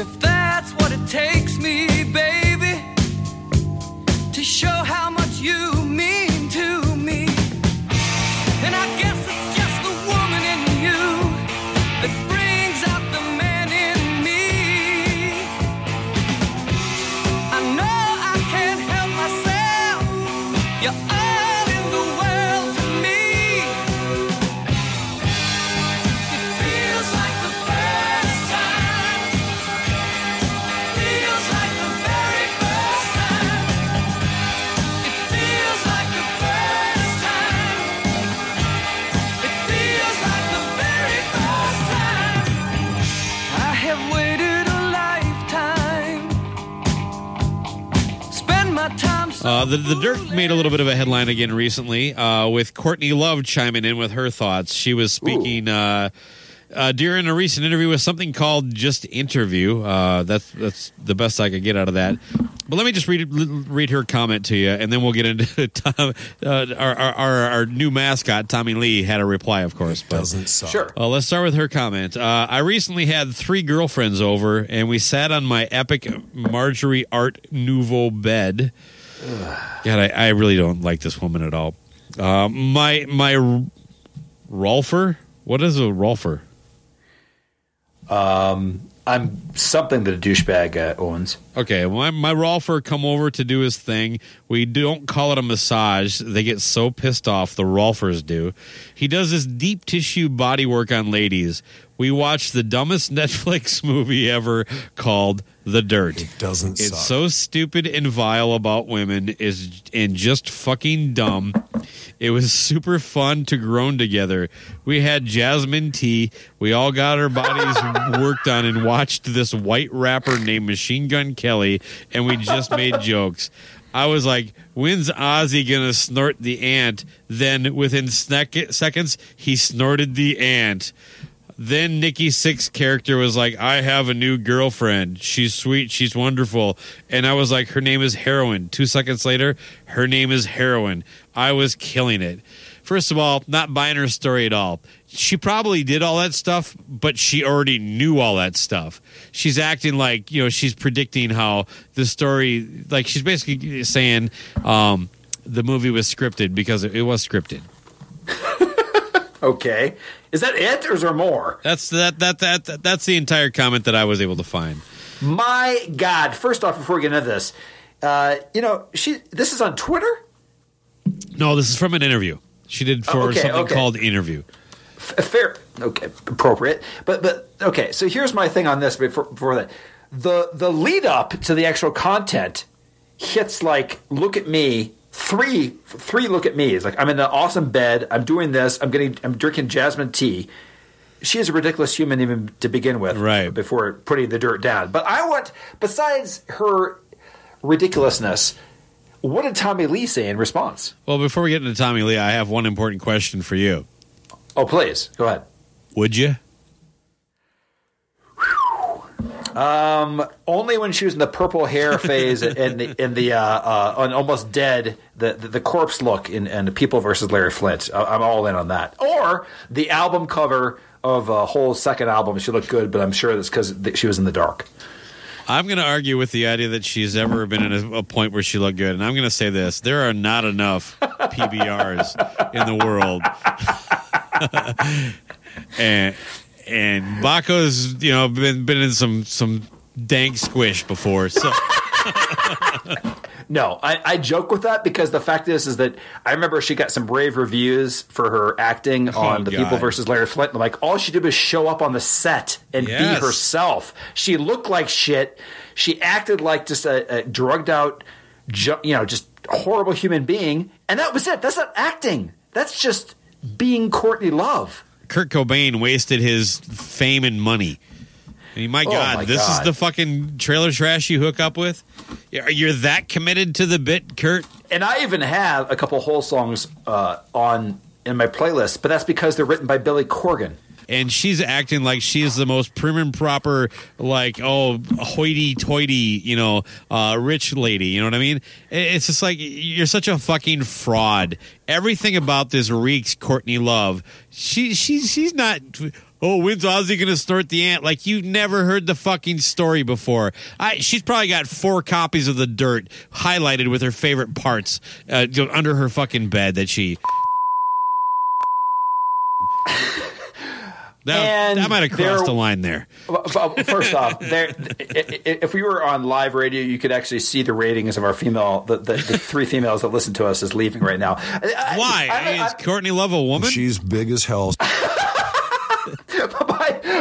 If that's what it takes me, baby, to show how much you Uh, the, the Dirt made a little bit of a headline again recently uh, with Courtney Love chiming in with her thoughts. She was speaking uh, uh, during a recent interview with something called "Just Interview." Uh, that's that's the best I could get out of that. But let me just read read her comment to you, and then we'll get into Tom, uh, our, our, our our new mascot Tommy Lee had a reply, of course. But Doesn't suck. Sure. uh, let's start with her comment. Uh, I recently had three girlfriends over, and we sat on my epic Majorelle Art Nouveau bed. God, I, I really don't like this woman at all. Uh, my my Rolfer. What is a Rolfer? Um, I'm something that a douchebag uh, owns. Okay, my my Rolfer come over to do his thing. We don't call it a massage. They get so pissed off. The Rolfers do. He does this deep tissue body work on ladies. We watched the dumbest Netflix movie ever called The Dirt. It doesn't It's suck. so stupid and vile about women is and just fucking dumb. It was super fun to groan together. We had jasmine tea. We all got our bodies worked on and watched this white rapper named Machine Gun Kelly, and we just made jokes. I was like, when's Ozzy gonna snort the ant? Then within sec- seconds, he snorted the ant. Then Nikki Sixx character was like, I have a new girlfriend. She's sweet. She's wonderful. And I was like, her name is Heroin. Two seconds later, her name is Heroin. I was killing it. First of all, not buying her story at all. She probably did all that stuff, but she already knew all that stuff. She's acting like, you know, she's predicting how the story, like, she's basically saying um, the movie was scripted because it, was scripted. Okay. Is that it or is there more? That's that that that, that that's the entire comment that I was able to find. My God! First off, before we get into this, uh, you know, she this is on Twitter. No, this is from an interview she did for Oh, okay, something okay. called interview. F- fair, okay, appropriate. But but okay. So here's my thing on this. Before, before that, the the lead up to the actual content hits like, look at me. Three, three. Look at me. It's like I'm in an awesome bed. I'm doing this. I'm getting. I'm drinking jasmine tea. She is a ridiculous human even to begin with, right? Before putting the dirt down. But I want, besides her ridiculousness, what did Tommy Lee say in response? Well, before we get into Tommy Lee, I have one important question for you. Oh, please go ahead. Would you? Um, only when she was in the purple hair phase and the in the uh, uh, on almost dead the, the the corpse look in and the People versus Larry Flynt. I- I'm all in on that. Or the album cover of a Hole second album. She looked good, but I'm sure that's because she was in the dark. I'm going to argue with the idea that she's ever been at a, a point where she looked good, and I'm going to say this: there are not enough PBRs in the world, and and Baco's you know been been in some some dank squish before, so. No, I, I joke with that because the fact is, is that I remember she got some brave reviews for her acting oh, on The God. People versus Larry Flynt. And like all she did was show up on the set and Yes. be herself. She looked like shit. She acted like just a, a drugged out, ju- you know, just horrible human being, and that was it. That's not acting. That's just being Courtney Love. Kurt Cobain wasted his fame and money. I mean, my Oh, God, my this God. is the fucking trailer trash you hook up with. You're that committed to the bit, Kurt. And I even have a couple Hole songs uh, on in my playlist, but that's because they're written by Billy Corgan. And she's acting like she's the most prim and proper, like oh hoity-toity, you know, uh, rich lady. You know what I mean? It's just like you're such a fucking fraud. Everything about this reeks Courtney Love. She she's she's not. Oh, when's Ozzy going to snort the ant? Like you've never heard the fucking story before. I, she's probably got four copies of the dirt highlighted with her favorite parts uh, under her fucking bed that she. That, And that might have crossed there- the line there. Well, well, First off, there, i- i- if we were on live radio, you could actually see the ratings of our female, the, the, the three females that listen to us is leaving right now. Why? I mean, is Courtney Love a woman? She's big as hell.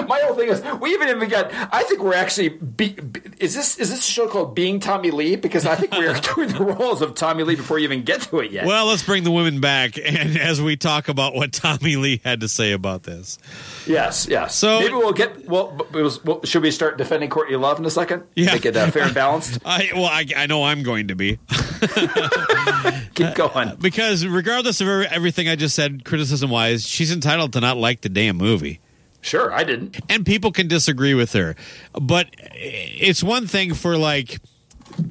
My, whole thing is, we even even got. I think we're actually. Be, be- is this is this a show called Being Tommy Lee? Because I think we are doing the roles of Tommy Lee before you even get to it yet. Well, let's bring the women back, and as we talk about what Tommy Lee had to say about this. Yes, yes. So- maybe we'll get. Well, was, well, should we start defending Courtney Love in a second? Yeah. make it uh, fair and balanced. I well, I, I know I'm going to be. Keep going. because regardless of everything I just said, criticism wise, she's entitled to not like the damn movie. Sure, I didn't. And people can disagree with her, but it's one thing for like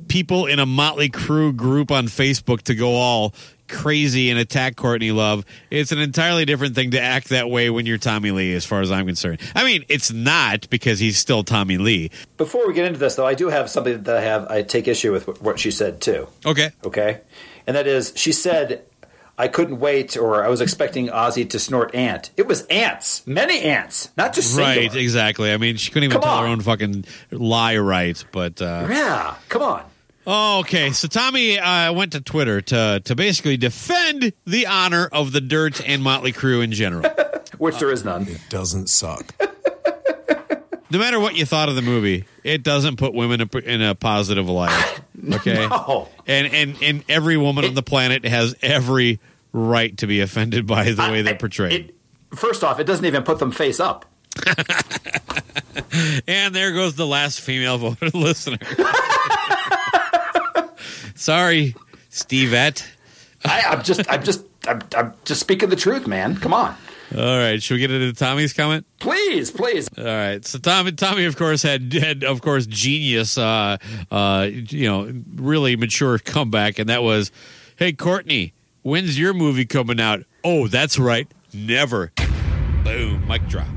people in a Motley Crue group on Facebook to go all crazy and attack Courtney Love. It's an entirely different thing to act that way when you're Tommy Lee, as far as I'm concerned. I mean, it's not because he's still Tommy Lee. Before we get into this, though, I do have something that I have. I take issue with what she said too. Okay. Okay, and that is she said. I couldn't wait, or I was expecting Ozzy to snort ant. It was ants, many ants, not just singular. Right, exactly. I mean, she couldn't even Come tell her own fucking lie right, but uh Yeah, come on. Oh, okay. So Tommy uh, went to Twitter to to basically defend the honor of the Dirt and Motley Crue in general. Which there is none. It doesn't suck. no matter what you thought of the movie, it doesn't put women in a- in a positive light. Okay, No. and and and every woman on the planet has every right to be offended by the way they're portrayed. First off, it doesn't even put them face up. and there goes the last female voter listener. Sorry, Stevette. I, I'm just, I'm just, I'm, I'm just speaking the truth, man. Come on, All right, should we get into Tommy's comment? please, please. All right. So Tommy, Tommy, of course, had had of course genius, uh, uh, you know, really mature comeback, and that was, "Hey, Courtney, when's your movie coming out?" Oh, that's right, never. Boom, mic drop.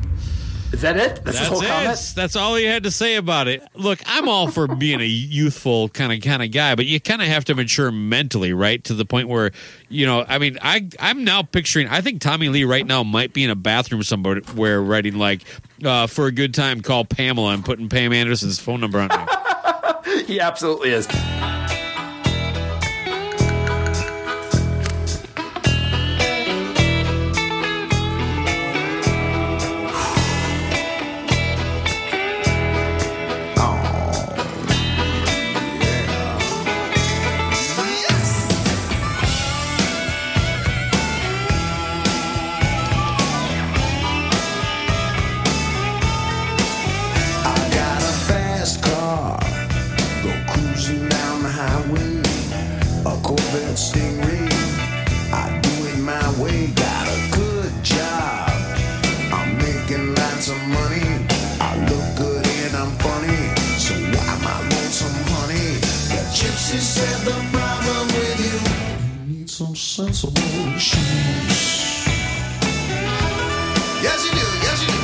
Is that it? That's, his whole it. comment. That's all he had to say about it. Look, I'm all for being a youthful kind of kind of guy, but you kind of have to mature mentally, right? To the point where, you know, I mean, I I'm now picturing. I think Tommy Lee right now might be in a bathroom somewhere where writing like, uh, for a good time, call Pamela and putting Pam Anderson's phone number on he absolutely is. The problem with you, you need some sensible shoes. Yes, you do. Yes, you do.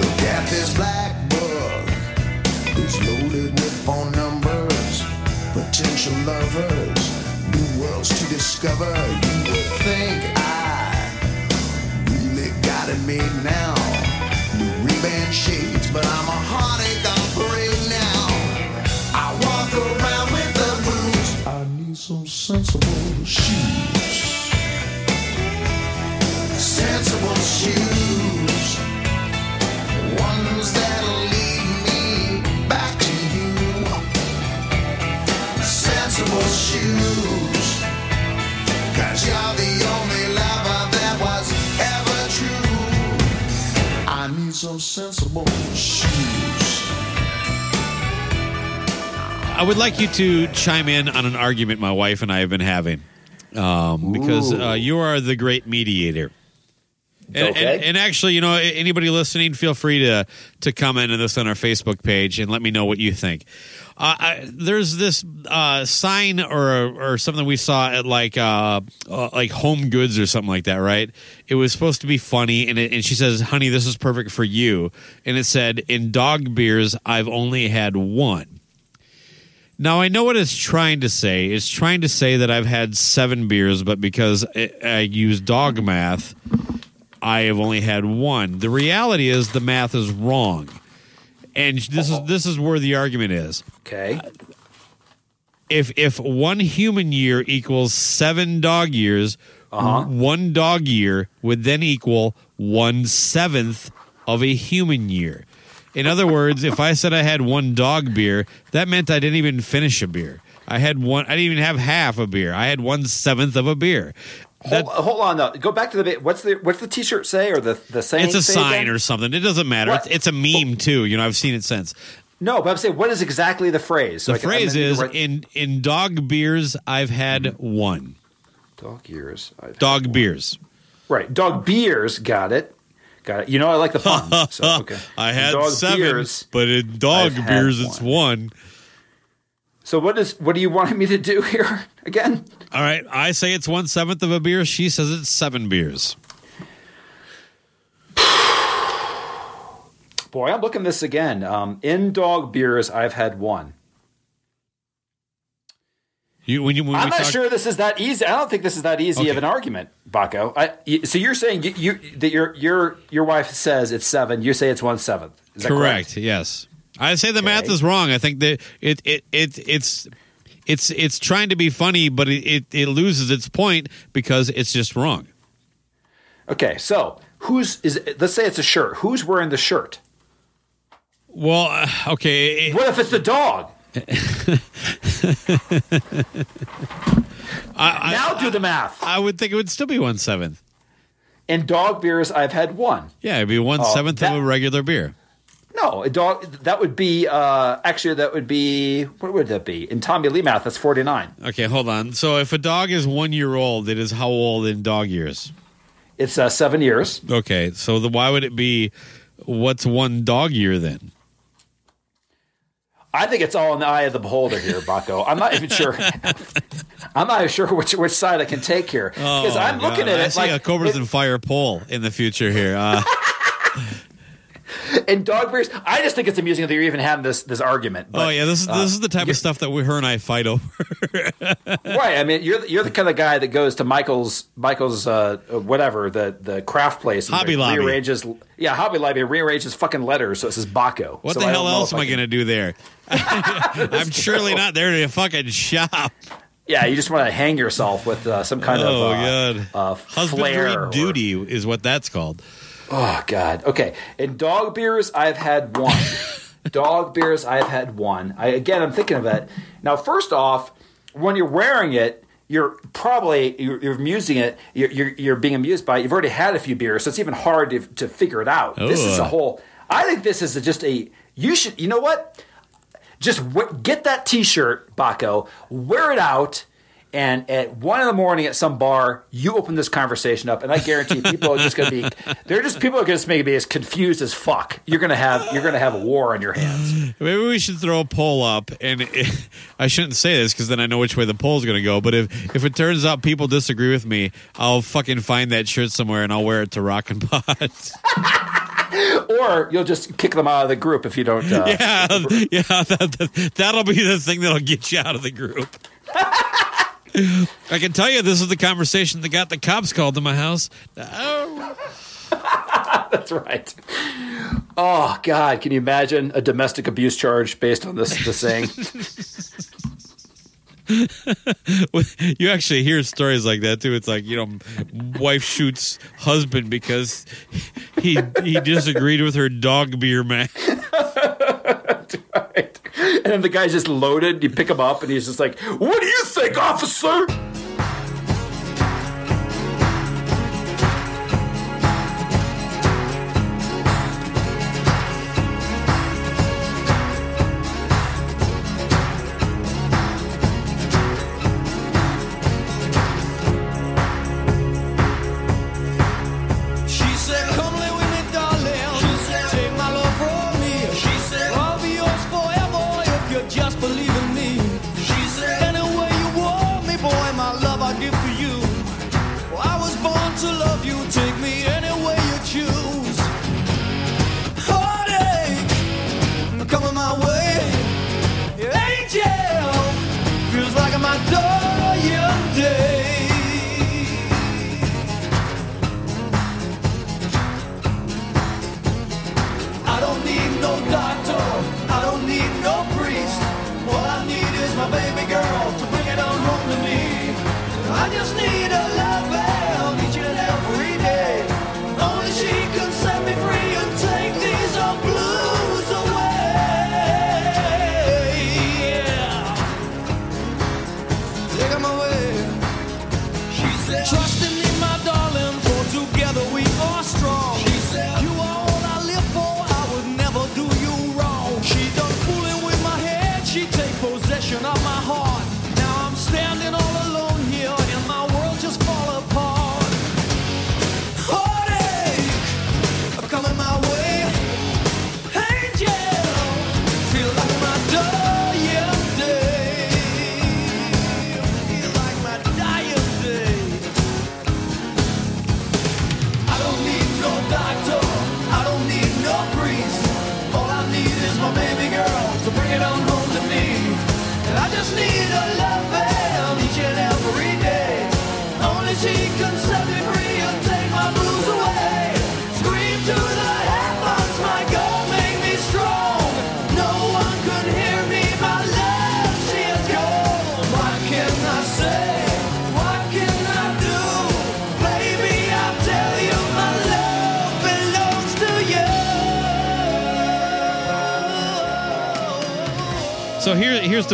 Look at this black bug. It's loaded with phone numbers, potential lovers, new worlds to discover. You would think I really got it made now. New Ray-Ban shades, but I'm a sensible would like you to chime in on an argument my wife and I have been having, um, because uh, you are the great mediator. And, Okay. and, and actually, you know, anybody listening, feel free to to comment on this on our Facebook page and let me know what you think. Uh, I, there's this uh, sign or or something we saw at like uh, uh, like Home Goods or something like that, right? It was supposed to be funny, and it, and she says, "Honey, this is perfect for you," and it said, "In dog beers, I've only had one." Now I know what it's trying to say. It's trying to say that I've had seven beers, but because I, I use dog math, I have only had one. The reality is the math is wrong, and this is this is where the argument is. Okay. If if one human year equals seven dog years, Uh-huh. one dog year would then equal one seventh of a human year. In other words, if I said I had one dog beer, that meant I didn't even finish a beer. I had one. I didn't even have half a beer. I had one seventh of a beer. Hold, hold on though. Go back to the. What's the what's the T-shirt say or the the saying? It's a say sign again? or something. It doesn't matter. It's, it's a meme too. You know, I've seen it since. No, but I'm saying what is exactly the phrase? The can- phrase is in in dog beers. I've had mm-hmm. one dog years. I've dog beers. Right, dog beers. Got it. Got it. You know I like the puns. So okay. I had dog seven, beers. but in dog I've beers, it's one. So what is what do you want me to do here again? All right, I say it's one seventh of a beer. She says it's seven beers. Boy, I'm looking this again. Um, in dog beers, I've had one. You when you when I'm not talk- sure this is that easy. I don't think this is that easy of an argument, Baco. I, so you're saying you, you that your your your wife says it's seven. You say it's one seventh. Is that correct? correct. Yes, I say the math is wrong. I think that it it, it it's. It's it's trying to be funny, but it, it, it loses its point because it's just wrong. Okay, so who's is? Let's say it's a shirt. Who's wearing the shirt? Well, uh, okay. What if it's the dog? now do the math. I would think it would still be one seventh. In dog beers, I've had one. Yeah, it'd be one Oh, seventh that- of a regular beer. No, a dog. That would be uh, actually that would be what would that be in Tommy Lee math? That's forty nine. Okay, hold on. So if a dog is one year old, it is how old in dog years? It's uh, seven years. Okay, so the, why would it be what's one dog year then? I think it's all in the eye of the beholder here, Baco. I'm not even sure. I'm not even sure which which side I can take here because Oh, I'm looking at I it see like a Cobras it- and Fire poll in the future here. Uh, and dog beers. I just think it's amusing that you're even having this this argument. oh yeah, this is uh, this is the type of stuff that we, her and I fight over. right. I mean, you're the- you're the kind of guy that goes to Michael's Michael's uh, whatever the the craft place, Hobby Lobby. rearranges. Yeah, Hobby Lobby rearranges fucking letters so it says Baco. What So the hell else if am I going to do there? I'm surely not there to fucking shop. Yeah, you just want to hang yourself with uh, some kind oh of uh, god, uh, husbandry flair or- duty is what that's called. Oh God. Okay. In dog beers, I've had one. dog beers, I've had one. I again, I'm thinking of it now. First off, when you're wearing it, you're probably you're, you're amusing it. You're, you're you're being amused by. it. You've already had a few beers, so it's even hard to, to figure it out. This is a whole. I think this is just a. You should. You know what? Just w- get that T-shirt, Baco. Wear it out. And at one in the morning at some bar, you open this conversation up, and I guarantee people are just going to be. They're just people are going to be as confused as fuck. You're going to have you're going to have a war on your hands. Maybe we should throw a poll up, and it, I shouldn't say this because then I know which way the poll is going to go. But if if it turns out people disagree with me, I'll fucking find that shirt somewhere and I'll wear it to Rock and Pod. or you'll just kick them out of the group if you don't. Uh, yeah, yeah, that, that, that'll be the thing that'll get you out of the group. I can tell you, this is the conversation that got the cops called to my house. Oh. That's right. Oh God, can you imagine a domestic abuse charge based on this this saying? you actually hear stories like that too. It's like you know, wife shoots husband because he he disagreed with her dog beer man. and the guy's just loaded. You pick him up, and he's just like, "What do you think, officer?"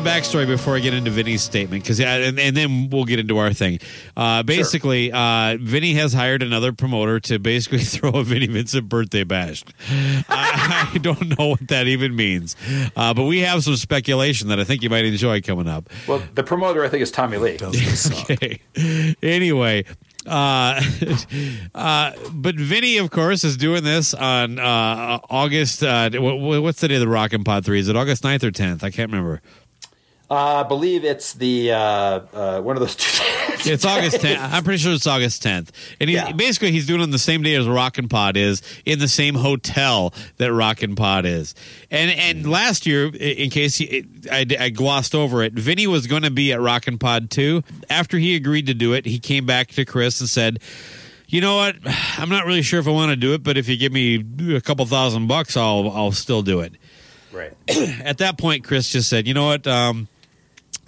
The backstory before I get into Vinnie's statement, because and, and then we'll get into our thing. Uh, basically, uh, Vinnie has hired another promoter to basically throw a Vinnie Vincent birthday bash. I, I don't know what that even means, uh, but we have some speculation that I think you might enjoy coming up. Well, the promoter I think is Tommy Lee. okay. Anyway, Uh, uh, but Vinnie, of course, is doing this on uh, August. Uh, what, what's the day of the Rock and Pod 3? Is it August 9th or 10th? I can't remember. Uh, I believe it's the uh, uh, one of those two. It's August 10th. I'm pretty sure it's August 10th. And he, Yeah. basically, he's doing it on the same day as Rockin' Pod is in the same hotel that Rockin' Pod is. And and last year, in case he, I, I glossed over it, Vinnie was going to be at Rockin' Pod too. After he agreed to do it, he came back to Chris and said, you know what? I'm not really sure if I want to do it, but if you give me a couple thousand bucks, I'll I'll still do it. Right. At that point, Chris just said, "You know what? Um,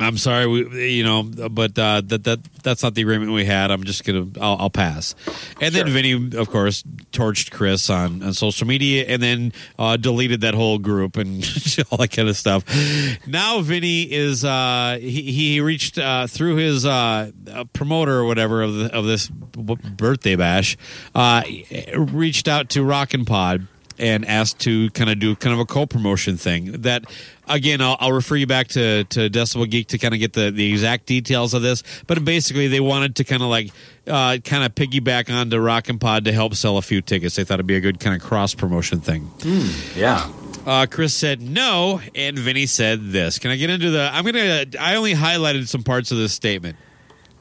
I'm sorry, we, you know, but uh, that that that's not the agreement we had. I'm just gonna, I'll, I'll pass." And then Vinnie, of course, torched Chris on, on social media, and then uh, deleted that whole group and all that kind of stuff. Now Vinnie is uh, he, he reached uh, through his uh, uh, promoter or whatever of the, of this birthday bash, uh, reached out to Rockin' Pod and asked to kind of do kind of a co-promotion thing that again I'll, I'll refer you back to to decibel geek to kind of get the the exact details of this but basically they wanted to kind of like uh, kind of piggyback onto rock and pod to help sell a few tickets they thought it'd be a good kind of cross promotion thing yeah uh, Chris said no, and Vinnie said this. Can I get into the? I'm gonna. I only highlighted some parts of this statement.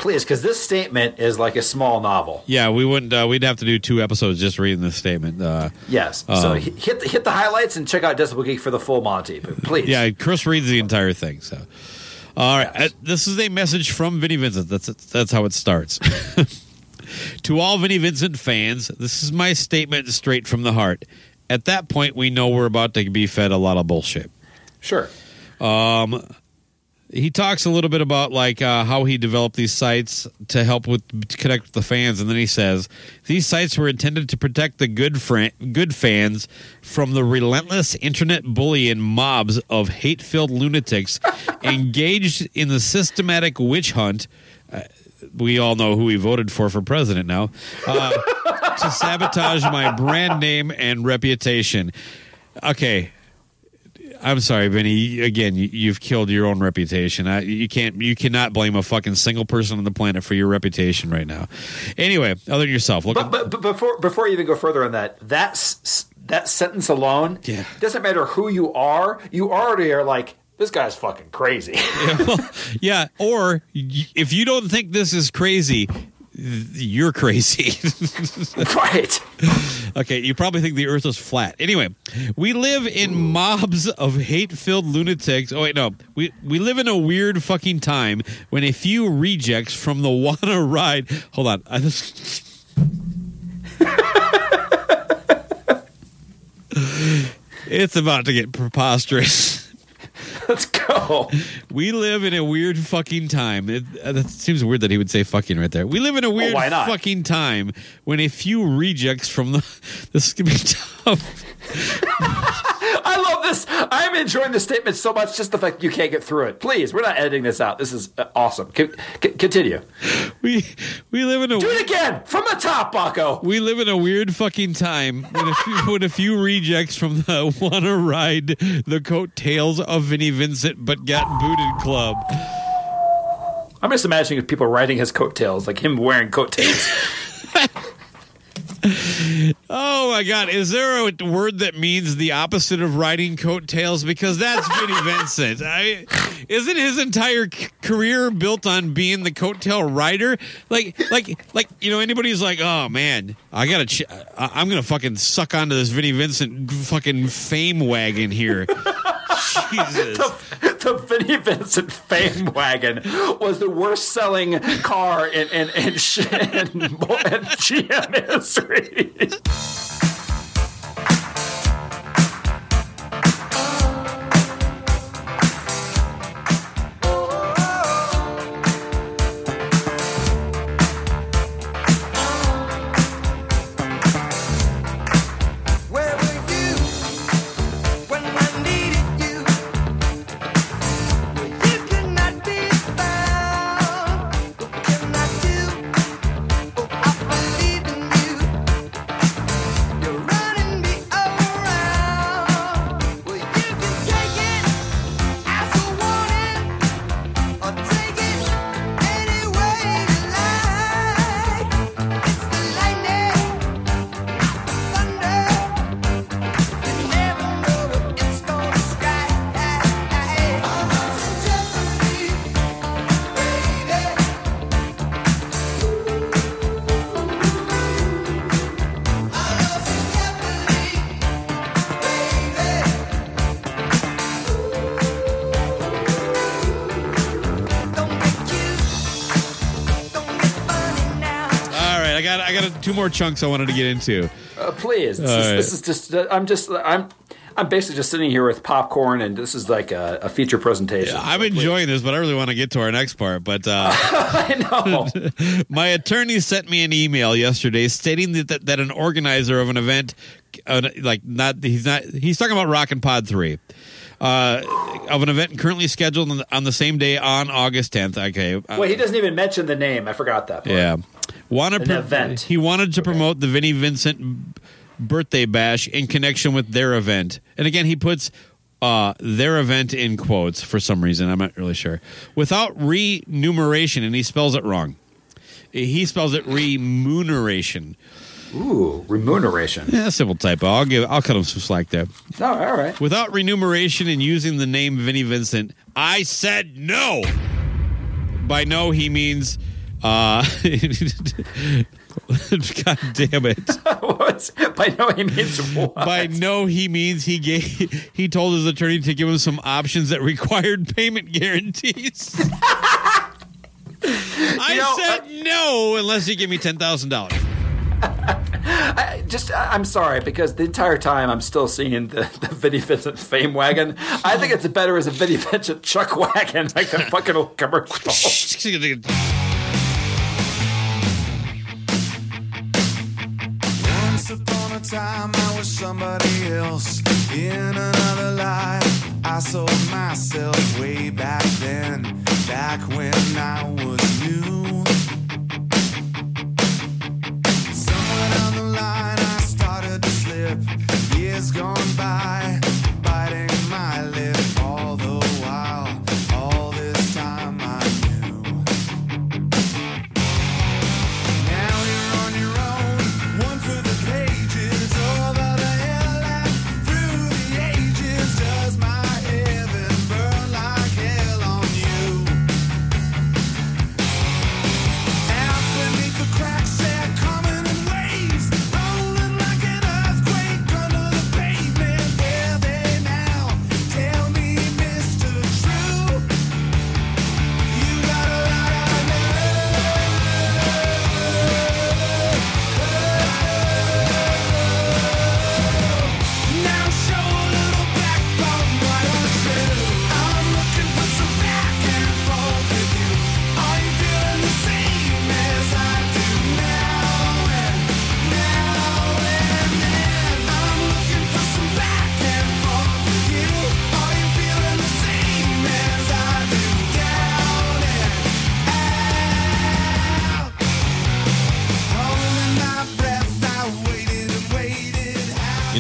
Please, because this statement is like a small novel. Yeah, we wouldn't. Uh, we'd have to do two episodes just reading this statement. Uh, Yes. so um, hi- hit the, hit the highlights and check out Decibel Geek for the full Monty. Please. Yeah, Chris reads the entire thing. So, all right, uh, this is a message from Vinnie Vincent. That's that's how it starts. to all Vinnie Vincent fans, this is my statement straight from the heart. At that point, we know we're about to be fed a lot of bullshit. Sure. Um, he talks a little bit about like uh, how he developed these sites to help with to connect with the fans, and then he says these sites were intended to protect the good fran- good fans from the relentless internet bullying mobs of hate-filled lunatics engaged in the systematic witch hunt. Uh, we all know who he voted for for president now uh, to sabotage my brand name and reputation. Okay, I'm sorry, Vinnie. Again, you, you've killed your own reputation. I, you can't, you cannot blame a fucking single person on the planet for your reputation right now. Anyway, other than yourself, look. But, but, but before before you even go further on that, that that sentence alone Yeah. doesn't matter who you are. You already are like this guy's fucking crazy. yeah, or if you don't think this is crazy, you're crazy. right. Okay, you probably think the earth is flat. Anyway, we live in mobs of hate-filled lunatics. Oh wait, no. We we live in a weird fucking time when a few rejects from the wanna ride. Hold on. I just It's about to get preposterous. Let's go. We live in a weird fucking time. It, uh, that seems weird that he would say fucking right there. We live in a weird why not? fucking time when a few rejects from the. This is going to be tough. I love this. I'm enjoying the statement so much. Just the fact you can't get through it. Please, we're not editing this out. This is uh, awesome. C- c- continue. We we live in a Do it again from the top, Baco. We live in a weird fucking time when a few, when a few rejects from the wanna ride the coattails of Vinnie Vincent but got booted club. I'm just imagining people riding his coattails, like him wearing coattails. Oh my god, is there a word that means the opposite of riding coattails? Because that's Vinnie Vincent. I, isn't his entire c- career built on being the coattail rider? Like, like, like you know, anybody's like, oh man, I gotta, ch- I- I'm gonna fucking suck onto this Vinnie Vincent fucking fame wagon here. Jesus. the, the Vinnie Vincent Fame Wagon was the worst selling car in in in, in, in GM history. More chunks I wanted to get into. Uh, please, this, is, right. this is just. uh, I'm just. I'm. I'm basically just sitting here with popcorn, and this is like a, a feature presentation. I'm enjoying this, but I really want to get to our next part. But uh, I know my attorney sent me an email yesterday stating that that, that an organizer of an event, uh, like not he's not he's talking about Rock and Pod three. Uh, of an event currently scheduled on the, on the same day on August 10th. Okay. Uh, Wait, he doesn't even mention the name. I forgot that. part. yeah. Wanted An event. He wanted to promote the Vinnie Vincent birthday bash in connection with their event. And again, he puts uh, their event in quotes for some reason. I'm not really sure. Without remuneration, and he spells it wrong. He spells it remuneration. Ooh, remuneration. Yeah, simple typo. I'll give. I'll cut him some slack there. No, all right. Without remuneration and using the name Vinnie Vincent, I said no. By no, he means. Uh, God damn it! By no, he means what? By no, he means he gave. He told his attorney to give him some options that required payment guarantees. I said no unless you give me ten thousand dollars. I just, I'm sorry because the entire time I'm still seeing the, the Vinnie Vincent fame wagon. I think it's better as a Vinnie Vincent chuck wagon, like the fucking old commercial. Somebody else. In another life, I sold myself way back then, back when I was new. Somewhere down the line, I started to slip. Years gone by,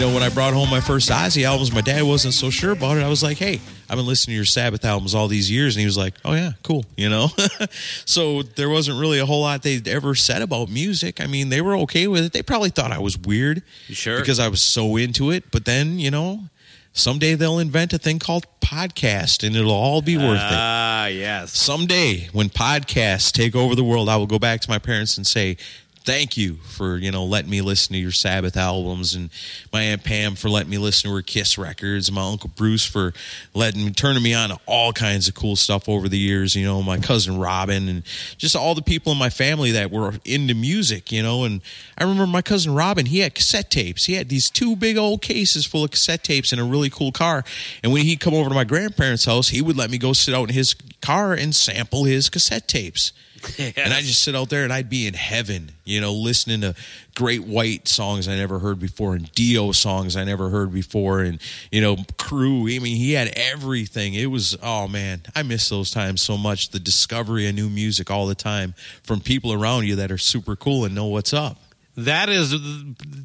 know, when I brought home my first Ozzy albums, my dad wasn't so sure about it. I was like, hey, I've been listening to your Sabbath albums all these years. And he was like, oh, yeah, cool. You know? so there wasn't really a whole lot they'd ever said about music. I mean, they were okay with it. They probably thought I was weird. Sure. Because I was so into it. But then, you know, someday they'll invent a thing called podcast and it'll all be worth it. Ah, yes. Someday, when podcasts take over the world, I will go back to my parents and say, "Thank you for you know letting me listen to your Sabbath albums, and my aunt Pam for letting me listen to her Kiss records, and my uncle Bruce for letting me turning me on to all kinds of cool stuff over the years. You know, my cousin Robin, and just all the people in my family that were into music. You know, and I remember my cousin Robin. He had cassette tapes. He had these two big old cases full of cassette tapes in a really cool car. And when he'd come over to my grandparents' house, he would let me go sit out in his car and sample his cassette tapes. And I just sit out there and I'd be in heaven, you know, listening to great white songs I never heard before and Dio songs I never heard before and, you know, crew. I mean, he had everything. It was, oh man, I miss those times so much. The discovery of new music all the time from people around you that are super cool and know what's up. That is,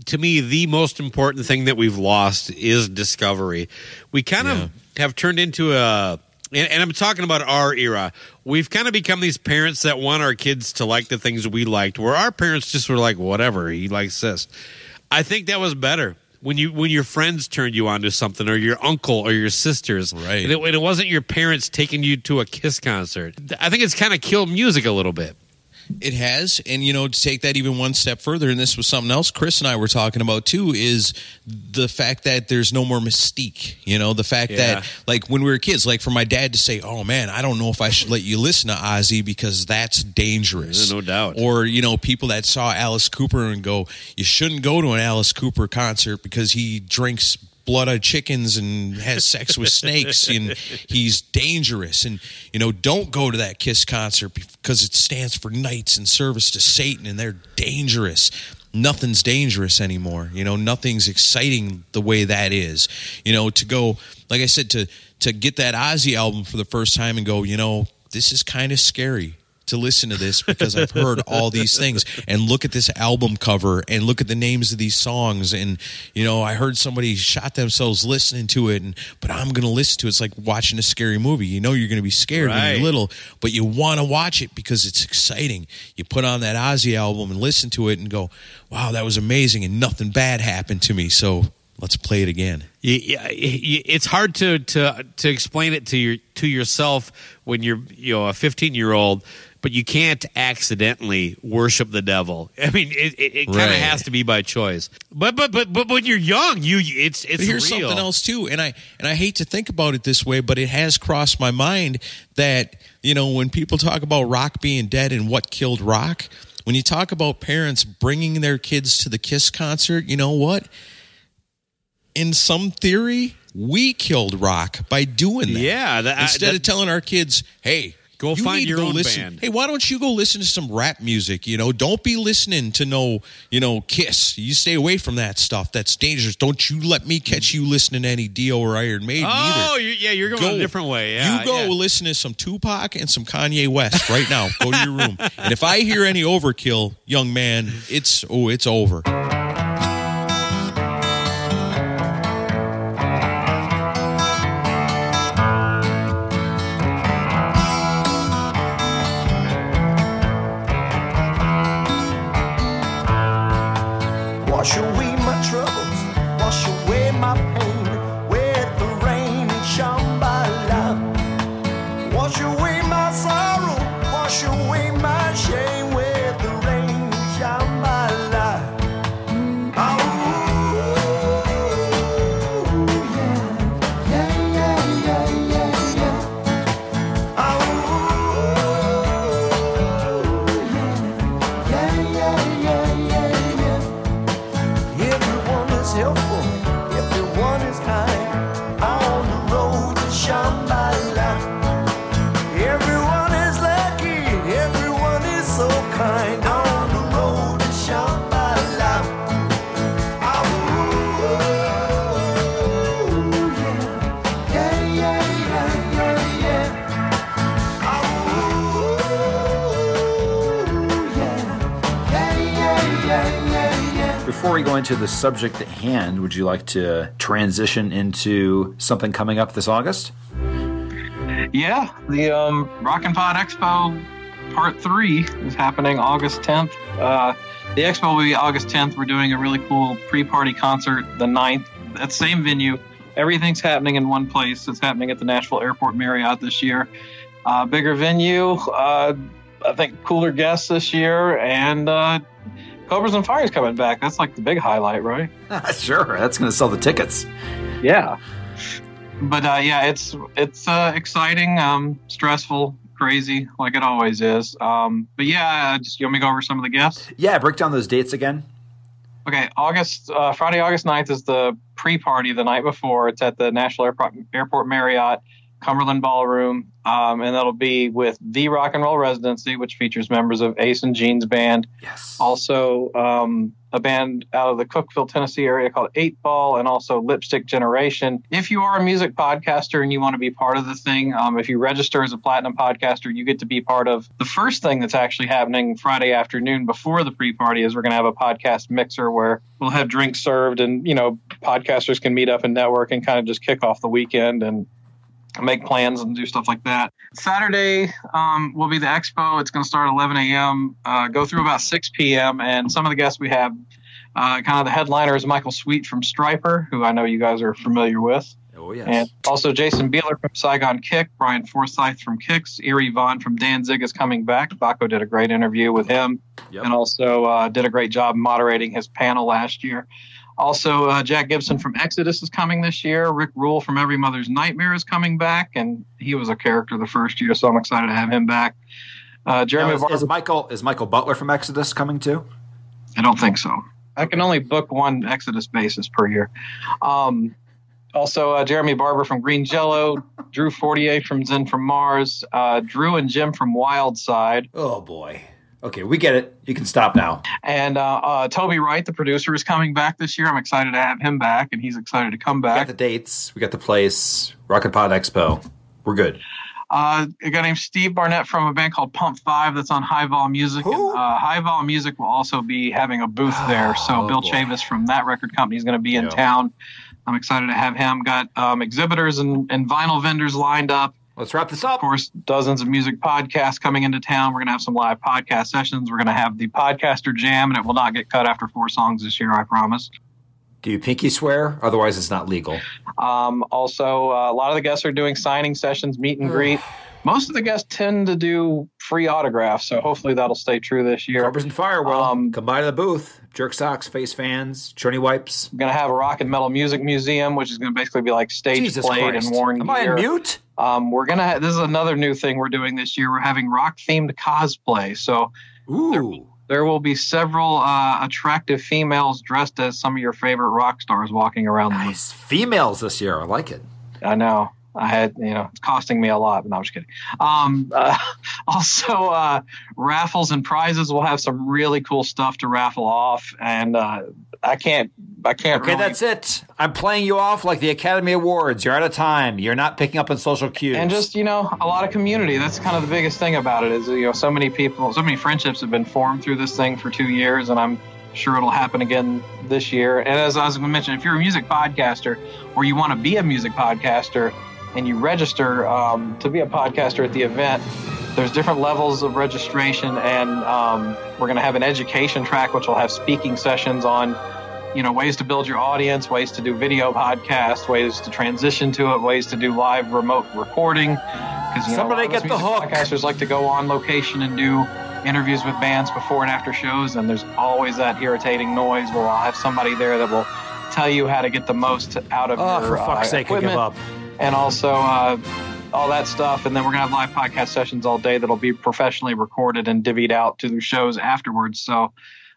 to me, the most important thing that we've lost is discovery. We kind of have turned into a, and, and I'm talking about our era. We've kind of become these parents that want our kids to like the things we liked, where our parents just were like, whatever, he likes this. I think that was better. When you when your friends turned you on to something, or your uncle or your sisters, right? And it, and it wasn't your parents taking you to a Kiss concert. I think it's kind of killed music a little bit. It has, and you know, to take that even one step further, and this was something else Chris and I were talking about too, is the fact that there's no more mystique. You know, the fact Yeah. that like when we were kids, like for my dad to say, "Oh man, I don't know if I should let you listen to Ozzy because that's dangerous." Yeah, no doubt. Or you know, people that saw Alice Cooper and go, "You shouldn't go to an Alice Cooper concert because he drinks." Blood of chickens and has sex with snakes and he's dangerous. And you know don't go to that kiss concert because it stands for knights in service to satan and they're dangerous. Nothing's dangerous anymore you know nothing's exciting the way that is. You know to go like i said to to get that ozzy album for the first time and go you know this is kind of scary to listen to this because I've heard all these things. And look at this album cover and look at the names of these songs. And you know I heard somebody shot themselves listening to it and but I'm going to listen to it. It's like watching a scary movie. You know you're going to be scared when you're little but you want to watch it because it's exciting. You put on that Ozzy album and listen to it and go wow that was amazing and nothing bad happened to me. So let's play it again. You- it's hard to, to to explain it to your to yourself when you're you know a 15 year old, but you can't accidentally worship the devil. I mean, it, it, it kind of Right. has to be by choice. But but but but when you're young, you it's it's But here's real. something else too, and I and I hate to think about it this way, but it has crossed my mind that you know when people talk about rock being dead and what killed rock, when you talk about parents bringing their kids to the Kiss concert, you know what? In some theory, we killed rock by doing that. Yeah, that- instead that- of telling our kids, "Hey." Go you find your go own listen. band. Hey, why don't you go listen to some rap music? You know, don't be listening to no, you know, Kiss. You stay away from that stuff. That's dangerous. Don't you let me catch you listening to any Dio or Iron Maiden oh, either. Oh, you yeah, you're going a different way. Yeah, you go yeah. listen to some Tupac and some Kanye West right now. go to your room, and if I hear any overkill, young man, it's oh, it's over. Wash away my troubles, wash away my pain we go into the subject at hand, would you like to transition into something coming up this August? Yeah, the um, Rock and Pod Expo Part 3 is happening August 10th. Uh, the expo will be August 10th. We're doing a really cool pre party concert the 9th at same venue. Everything's happening in one place. It's happening at the Nashville Airport Marriott this year. Uh, bigger venue, uh, I think cooler guests this year, and uh, Cobras and Fires coming back. That's like the big highlight, right? sure, that's going to sell the tickets. Yeah. But uh, yeah, it's it's uh, exciting, um, stressful, crazy, like it always is. Um, but yeah, uh, just you want me to go over some of the guests? Yeah, break down those dates again. Okay, August uh, Friday, August 9th is the pre-party the night before. It's at the Nashville Airport, Airport Marriott, Cumberland Ballroom, um, and that'll be with the Rock and Roll Residency, which features members of Ace and Gene's band. Yes. Also, um, a band out of the Cookeville, Tennessee area called Eight Ball, and also Lipstick Generation. If you are a music podcaster and you want to be part of the thing, um, if you register as a platinum podcaster, you get to be part of the first thing that's actually happening Friday afternoon before the pre-party. Is we're going to have a podcast mixer where we'll have drinks served, and you know, podcasters can meet up and network and kind of just kick off the weekend and make plans and do stuff like that. Saturday um, will be the expo. It's going to start at 11 a.m., uh, go through about 6 p.m. And some of the guests we have, uh, kind of the headliner is Michael Sweet from Stryper, who I know you guys are familiar with. Oh yes. And also Jason Bieler from Saigon Kick, Brian Forsythe from Kix, Eerie Von from Danzig is coming back. Baco did a great interview with him, and also uh, did a great job moderating his panel last year. Also, uh, Jack Gibson from Exodus is coming this year. Rick Ruhl from Every Mother's Nightmare is coming back, and he was a character the first year, so I'm excited to have him back. Uh, Jeremy Now, is, is Michael is Michael Butler from Exodus coming too? I don't think so. I can only book one Exodus basis per year. Um, also, uh, Jeremy Barber from Green Jello, Drew Fortier from Zen from Mars, uh, Drew and Jim from Wild Side. Oh boy. Okay, we get it. You can stop now. And uh, uh, Toby Wright, the producer, is coming back this year. I'm excited to have him back, and he's excited to come back. We got the dates. We got the place. Rockin' Pod Expo. We're good. Uh, a guy named Steve Barnett from a band called Pump Five that's on High Vol Music. And, uh, High Vol Music will also be having a booth there. So Oh, Bill boy. Chavis from that record company is going to be in Yeah. town. I'm excited to have him. Got um, exhibitors and, and vinyl vendors lined up. Let's wrap this up. Of course, dozens of music podcasts coming into town. We're going to have some live podcast sessions. We're going to have the podcaster jam, and it will not get cut after four songs this year. I promise. Do you pinky swear? Otherwise, it's not legal. Um, also, uh, a lot of the guests are doing signing sessions, meet and greet. Most of the guests tend to do free autographs, so hopefully that'll stay true this year. Cobras and Fire will Um, come by to the booth. Jerk socks, face fans, churny wipes. We're going to have a rock and metal music museum, which is going to basically be like stage Jesus played Christ. and worn Am I gear. on mute? Um, we're gonna. Ha- this is another new thing we're doing this year. We're having rock themed cosplay. So Ooh. there will be several uh, attractive females dressed as some of your favorite rock stars walking around. the Nice. Females this year. I like it. I know. I had, you know, it's costing me a lot, but no, I'm just kidding. Um, uh, also, uh, raffles and prizes. We'll have some really cool stuff to raffle off, and uh, I can't, I can't. Okay, really- that's it. I'm playing you off like the Academy Awards. You're out of time. You're not picking up on social cues. and just you know a lot of community that's kind of the biggest thing about it is you know so many people so many friendships have been formed through this thing for two years and i'm sure it'll happen again this year and as i was going to mention if you're a music podcaster or you want to be a music podcaster and you register um, to be a podcaster at the event there's different levels of registration and um, we're going to have an education track which will have speaking sessions on you know ways to build your audience ways to do video podcasts ways to transition to it ways to do live remote recording because you know, Somebody of get the hook. podcasters like to go on location and do interviews with bands before and after shows and there's always that irritating noise well i'll have somebody there that will tell you how to get the most out of Oh, your for fuck's uh, sake, I give up. And also uh, all that stuff. And then we're gonna have live podcast sessions all day that'll be professionally recorded and divvied out to the shows afterwards. So,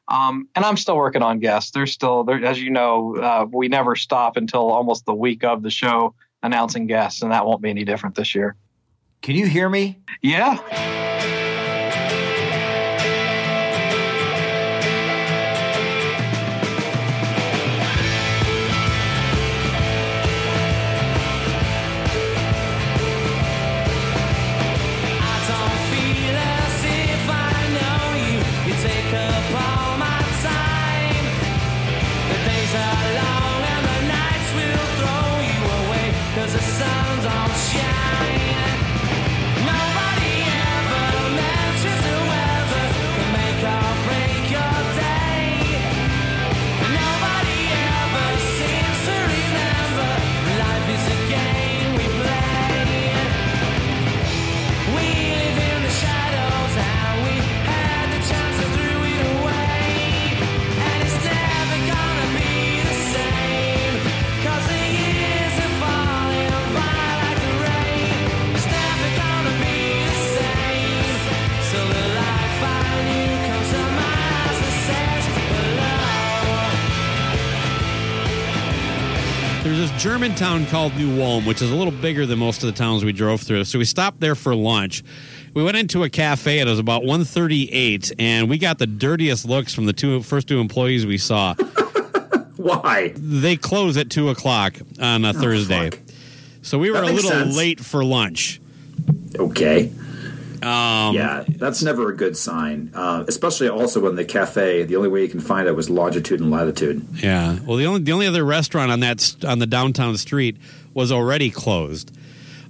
um, and I'm still working on guests. There's still, there, as you know, uh, we never stop until almost the week of the show announcing guests, and that won't be any different this year. Can you hear me? Yeah. There's this German town called New Ulm, which is a little bigger than most of the towns we drove through. So we stopped there for lunch. We went into a cafe. It was about 1:38, and we got the dirtiest looks from the two first two employees we saw. Why? They close at two o'clock on a oh, Thursday, so we were a little sense. late for lunch. Okay. Um, yeah, that's never a good sign. Uh, especially also when the cafe, the only way you can find it was longitude and latitude. Yeah. Well, the only the only other restaurant on that on the downtown street was already closed.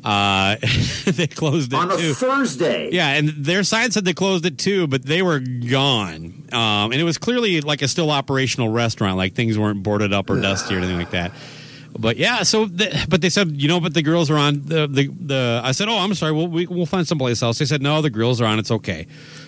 Uh, they closed it On a too. Thursday. Yeah, and their sign said they closed it too, but they were gone. Um, and it was clearly like a still operational restaurant, like things weren't boarded up or dusty or anything like that. But yeah, so the, but they said you know, but the grills are on the the, the I said, oh, I'm sorry, we'll we, we'll find someplace else. They said no, the grills are on. It's okay.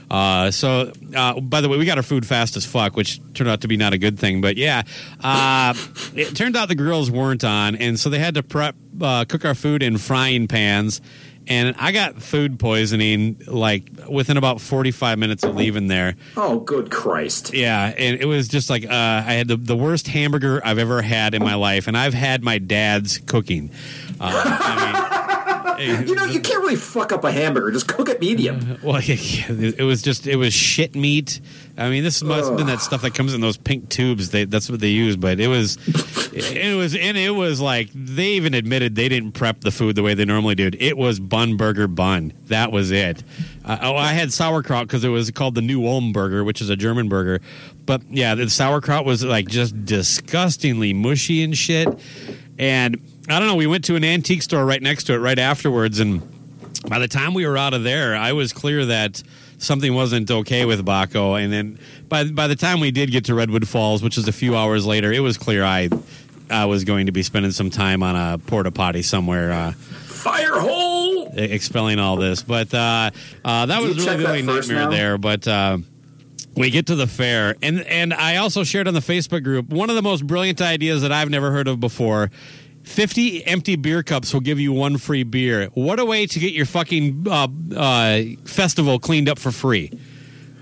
Uh, so, uh, by the way, we got our food fast as fuck, which turned out to be not a good thing. But yeah, uh, it turned out the grills weren't on, and so they had to prep uh, cook our food in frying pans. And I got food poisoning like within about 45 minutes of leaving there. Oh, good Christ! Yeah, and it was just like uh, I had the, the worst hamburger I've ever had in my life, and I've had my dad's cooking. Uh, you know, you can't really fuck up a hamburger. Just cook it medium. Well, it was just it was shit meat. I mean, this must have been that stuff that comes in those pink tubes. They, that's what they use, but it was, it was, and it was like they even admitted they didn't prep the food the way they normally do. It was bun burger bun. That was it. Uh, oh, I had sauerkraut because it was called the New Ulm burger, which is a German burger. But yeah, the sauerkraut was like just disgustingly mushy and shit. And I don't know. We went to an antique store right next to it right afterwards, and by the time we were out of there, I was clear that something wasn't okay with Baco. And then by by the time we did get to Redwood Falls, which was a few hours later, it was clear I I was going to be spending some time on a porta potty somewhere. Uh, Fire hole. expelling all this. But uh, uh, that was really the only nightmare now? there. But uh, we get to the fair, and and I also shared on the Facebook group one of the most brilliant ideas that I've never heard of before. 50 empty beer cups will give you one free beer. What a way to get your fucking uh, uh, festival cleaned up for free.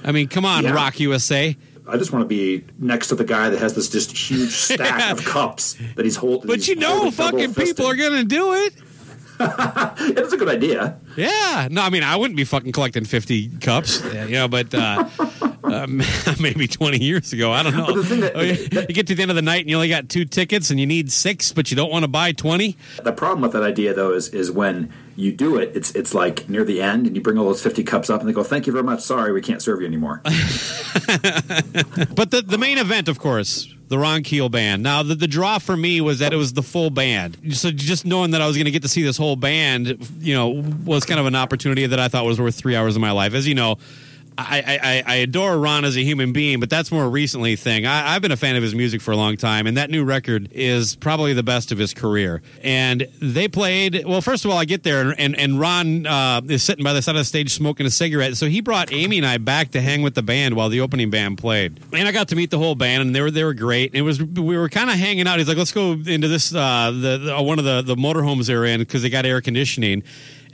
I mean, come on, Yeah. Rock USA. I just want to be next to the guy that has this just huge stack of cups that he's holding. But you know, fucking people are going to do it. It's a good idea. Yeah. No, I mean, I wouldn't be fucking collecting 50 cups, yeah, you know, but uh, um, maybe 20 years ago. I don't know. Oh, you you get to the end of the night and you only got two tickets and you need six, but you don't want to buy 20. The problem with that idea, though, is is when you do it, it's it's like near the end, and you bring all those fifty cups up, and they go, "Thank you very much. Sorry, we can't serve you anymore." But the, the main event, of course, the Ron Keel band. Now, the, the draw for me was that it was the full band. So just knowing that I was going to get to see this whole band, you know, was kind of an opportunity that I thought was worth three hours of my life. As you know, I, I, adore Ron as a human being, but that's more recently thing. I, I've been a fan of his music for a long time, and that new record is probably the best of his career. And they played, well, first of all, I get there, and, and Ron uh, is sitting by the side of the stage smoking a cigarette. So he brought Amy and I back to hang with the band while the opening band played. And I got to meet the whole band, and they were they were great. It was we were kind of hanging out. He's like, let's go into this uh, the, the one of the the motorhomes they're in because they got air conditioning.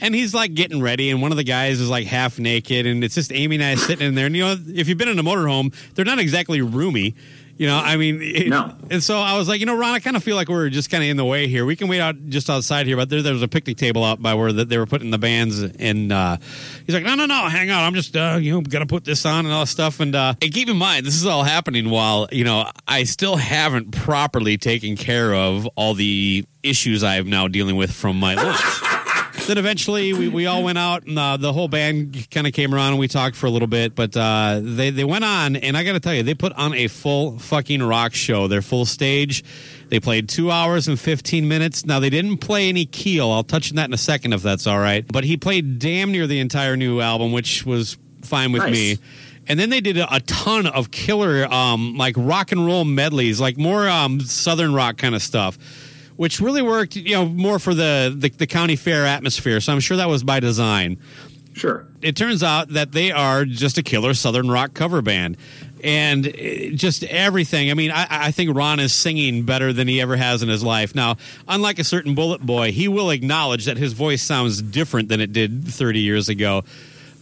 And he's like getting ready, and one of the guys is like half naked, and it's just Amy and I sitting in there. And you know, if you've been in a motorhome, they're not exactly roomy. You know, I mean, it- No. And so I was like, you know, Ron, I kind of feel like we're just kind of in the way here. We can wait out just outside here, but there, there was a picnic table out by where the, they were putting the bands. And uh, he's like, no, no, no, hang on. I'm just, uh, you know, got to put this on and all this stuff. And, uh, and keep in mind, this is all happening while, you know, I still haven't properly taken care of all the issues I am now dealing with from my lunch. then eventually we, we all went out and uh, the whole band kind of came around and we talked for a little bit but uh, they, they went on and i gotta tell you they put on a full fucking rock show. Their full stage. They played two hours and 15 minutes. Now they didn't play any keel. I'll touch on that in a second if that's all right. But he played damn near the entire new album which was fine with Nice. me and then they did a, a ton of killer um, like rock and roll medleys like more um, southern rock kind of stuff which really worked, you know, more for the, the the county fair atmosphere. So I'm sure that was by design. Sure. It turns out that they are just a killer southern rock cover band. And just everything. I mean, I, I think Ron is singing better than he ever has in his life. Now, unlike a certain Bullet Boy, he will acknowledge that his voice sounds different than it did 30 years ago.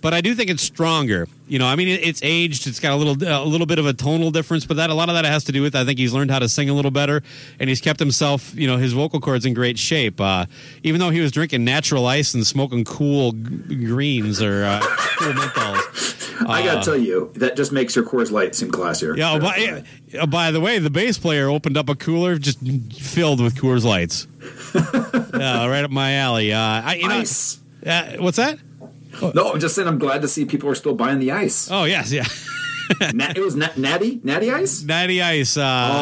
But I do think it's stronger. You know, I mean, it's aged. It's got a little a little bit of a tonal difference, but that a lot of that has to do with I think he's learned how to sing a little better, and he's kept himself, you know, his vocal cords in great shape. Uh, even though he was drinking natural ice and smoking cool g- greens or uh, cool menthols. I got Uh, to tell you, that just makes your Coors Light seem classier. Yeah. oh, by, uh, by the way, the bass player opened up a cooler just filled with Coors Lights. yeah, right up my alley. Uh, I, you know, Ice. Uh, what's that? No, I'm just saying I'm glad to see people are still buying the ice. Oh yes, yeah. It was na- Natty, Natty Ice. Natty Ice. Uh,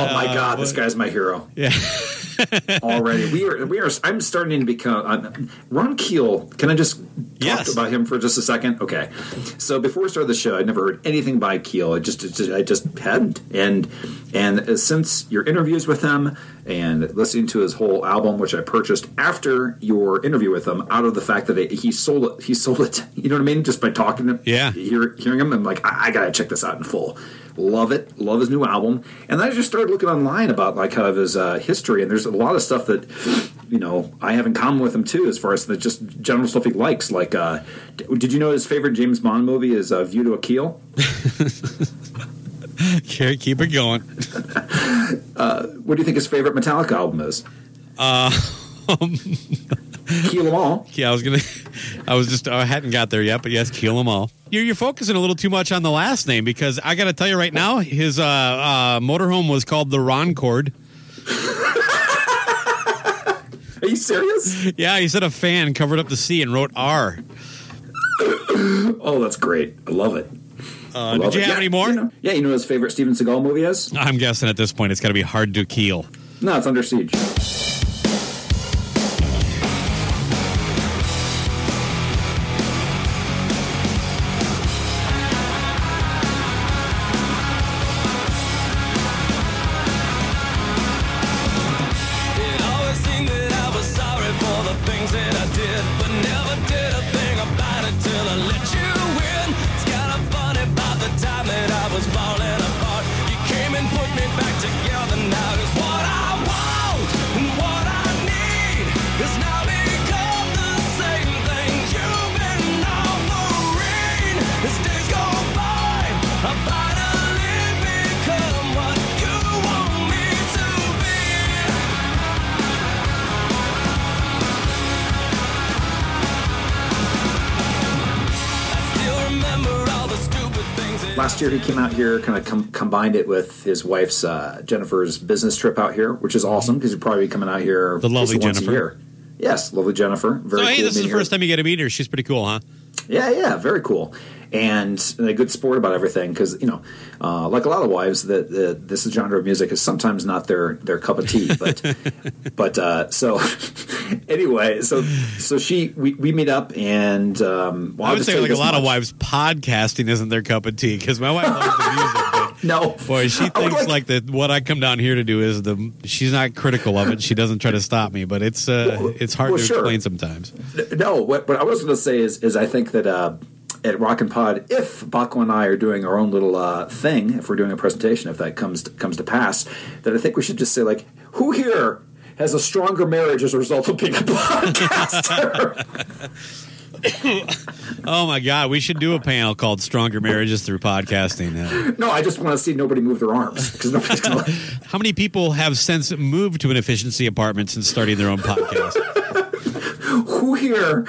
oh my God, uh, this guy's my hero. Yeah. Already, we are we are. I'm starting to become uh, Ron Keel. Can I just talk about him for just a second? Okay. So before we started the show, I'd never heard anything by Keel. I just, just I just hadn't. And and since your interviews with him and listening to his whole album, which I purchased after your interview with him, out of the fact that it, he sold it, he sold it. You know what I mean? Just by talking to him, yeah, hear, hearing him, I'm like, I, I gotta check this out in full. Love it, love his new album, and then I just started looking online about like kind of his uh, history, and there's a lot of stuff that you know I have in common with him too, as far as the just general stuff he likes. Like, uh, did you know his favorite James Bond movie is uh, View to a Kill? Keep it going. Uh, what do you think his favorite Metallica album is? Uh, Kill 'em all. Yeah, I was gonna. I was just. I hadn't got there yet, but yes, Kill 'Em all. You're, you're focusing a little too much on the last name because I got to tell you right now, his uh, uh, motorhome was called the Roncord. Are you serious? Yeah, he said a fan covered up the C and wrote R. oh, that's great. I love it. Uh, did you it. have Yeah, any more? You know, yeah, you know his favorite Steven Seagal movie is? I'm guessing at this point it's got to be hard to kill. No, it's Under Siege. Combined it with his wife's uh, Jennifer's business trip out here, which is awesome because he'd probably be coming out here The lovely once a Jennifer. year. Yes, lovely Jennifer. Very so hey, cool this is the meeting her. first time you get to meet her. She's pretty cool, huh? Yeah, yeah, very cool, and, and a good sport about everything because you know, uh, like a lot of wives, that this genre of music is sometimes not their their cup of tea. But but uh, so anyway, so so she we, we meet up and um, well, I would say like a this lot of wives, podcasting isn't their cup of tea because my wife loves the music. No, boy, she thinks like, that what I come down here to do is the. She's not critical of it. She doesn't try to stop me, but it's uh, it's hard well, to sure. explain sometimes. No, what, what I was going to say is, is I think that uh, at Rock and Pod, if Baco and I are doing our own little uh, thing, if we're doing a presentation, if that comes to, comes to pass, that I think we should just say like, who here has a stronger marriage as a result of being a podcaster? Oh my God, we should do a panel called "Stronger Marriages Through Podcasting." Uh, no, I just want to see nobody move their arms because nobody's to. how many people have since moved to an efficiency apartment since starting their own podcast? Who here?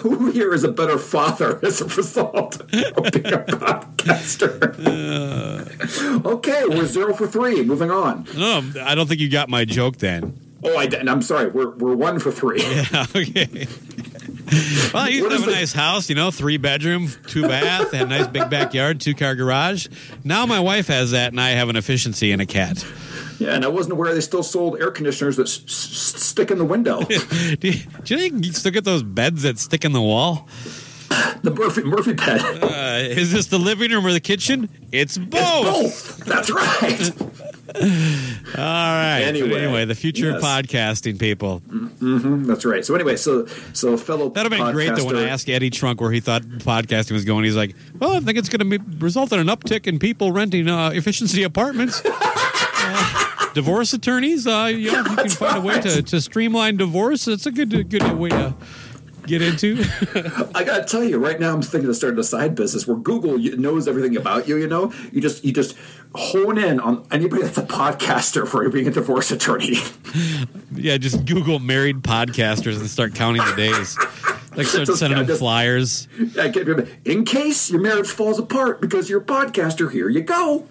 Who here is a better father as a result of being a podcaster? okay, we're zero for three. Moving on. No, I don't think you got my joke then. Oh, I didn't. I'm sorry. We're we're one for three. Yeah. Okay. Well, I used to have a nice house, you know, three bedroom, two bath, had a nice big backyard, two car garage. Now my wife has that, and I have an efficiency and a cat. Yeah, and I wasn't aware they still sold air conditioners that s- s- stick in the window. do, you, do you think you still get those beds that stick in the wall? The Murphy Murphy bed. Uh, is this the living room or the kitchen? It's both. both. That's right. All right. Anyway, Anyway, the future of podcasting, people. hmm that's right. So anyway, so so fellow That'd have been great though when I asked Eddie Trunk where he thought podcasting was going. He's like, "Well, I think it's going to result in an uptick in people renting uh, efficiency apartments." Uh, divorce attorneys, uh, you know, you can find a way to, to streamline divorce. It's a good good way to get into. I gotta tell you, right now I'm thinking of starting a side business where Google knows everything about you. You know, you just you just hone in on anybody that's a podcaster for being a divorce attorney. yeah, just Google married podcasters and start counting the days. Like start Just- sending them just- flyers. I can't remember. In case your marriage falls apart because you're a podcaster, here you go.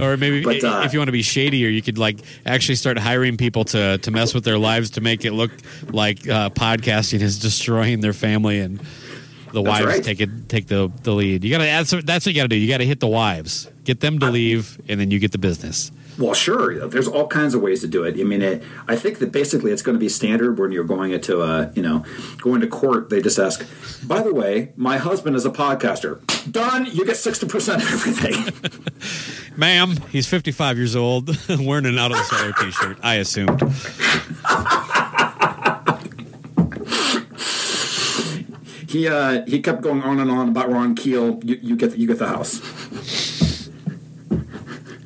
Or maybe But, uh, if you want to be shadier, you could like actually start hiring people to to mess with their lives to make it look like uh, podcasting is destroying their family and the wives right. take it take the the lead. You got to that's that's what you got to do. You got to hit the wives, get them to leave, and then you get the business. Well, sure. There's all kinds of ways to do it. I mean, it, I think that basically it's going to be standard when you're going into a, you know, going to court. They just ask, by the way, my husband is a podcaster. Done. You get sixty percent of everything. Ma'am, he's 55 years old, wearing an out of the cellar t shirt. I assumed. he uh, he kept going on and on about Ron Keel. You, you get you get the house.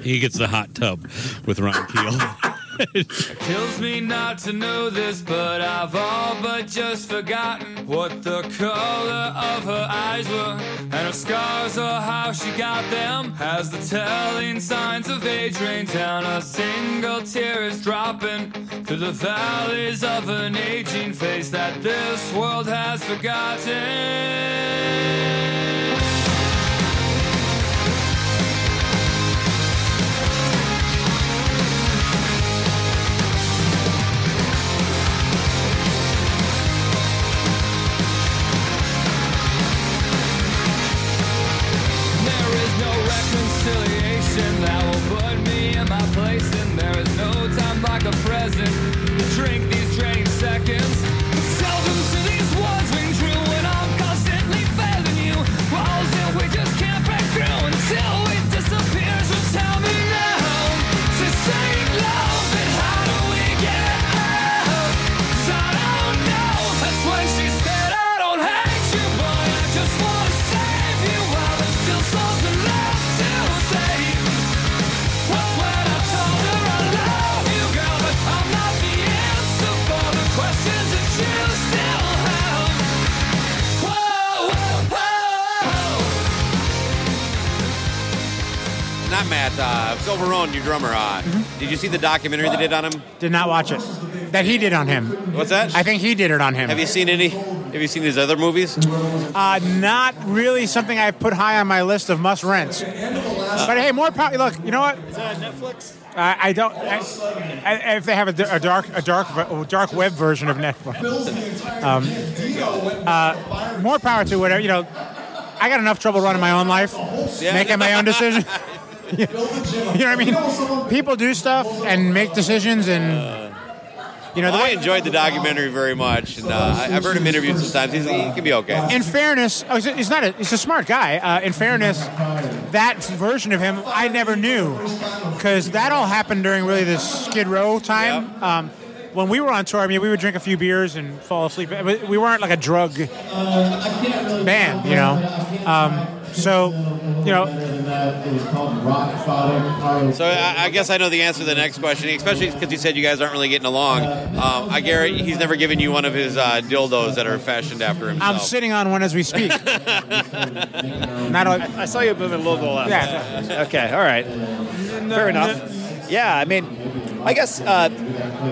He gets the hot tub with Ron Keel. Kills me not to know this, but I've all but just forgotten what the color of her eyes were, and her scars or how she got them. As the telling signs of age rain down, a single tear is dropping through the valleys of an aging face that this world has forgotten. That will put me in my place, and there is no time like a present Not Matt. Uh, Phil Varone, your drummer. Uh, Did you see the documentary they did on him? Did not watch it. That he did on him. What's that? I think he did it on him. Have you seen any? Have you seen his other movies? Uh, not really something I put high on my list of must rents. But hey, more power. Look, you know what? Is that Netflix? I, I don't. I, I, if they have a, a dark, a dark, a dark web version of Netflix, um, uh, more power to whatever. You know, I got enough trouble running my own life, making my own decisions. you know what I mean? People do stuff and make decisions, and you know Well, I enjoyed the documentary very much, and uh, I've heard him interviewed sometimes. He's, he can be okay. In fairness, oh, he's, not. A, he's a smart guy. Uh, in fairness, that version of him I never knew because that all happened during really the Skid Row time. Um, when we were on tour, I mean, we would drink a few beers and fall asleep. We weren't like a drug band, you know. Um, so, you know, So I, I guess I know the answer to the next question, especially because you said you guys aren't really getting along. Um, I guarantee he's never given you one of his uh, dildos that are fashioned after himself. I'm sitting on one as we speak. Not all, I saw you moving a little to the left. Yeah. Okay. All right. Fair enough. Yeah. I mean, I guess uh,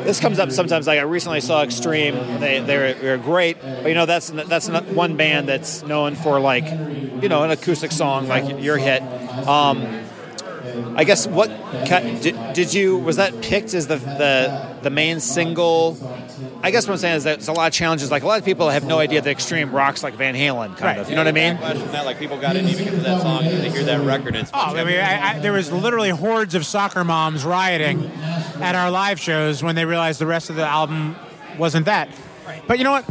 this comes up sometimes. Like I recently saw Extreme. They they're, they're great, but you know that's that's not one band that's known for like you know an acoustic song like your hit. Um, I guess what did, did you was that picked as the, the the main single? I guess what I'm saying is that there's a lot of challenges. Like a lot of people have no idea that Extreme rocks like Van Halen, kind of. You know what I mean? Question that like people got in even because of that song and they hear that record and it's Oh, I mean, I, I, there was literally hordes of soccer moms rioting at our live shows when they realized the rest of the album wasn't that. But you know what?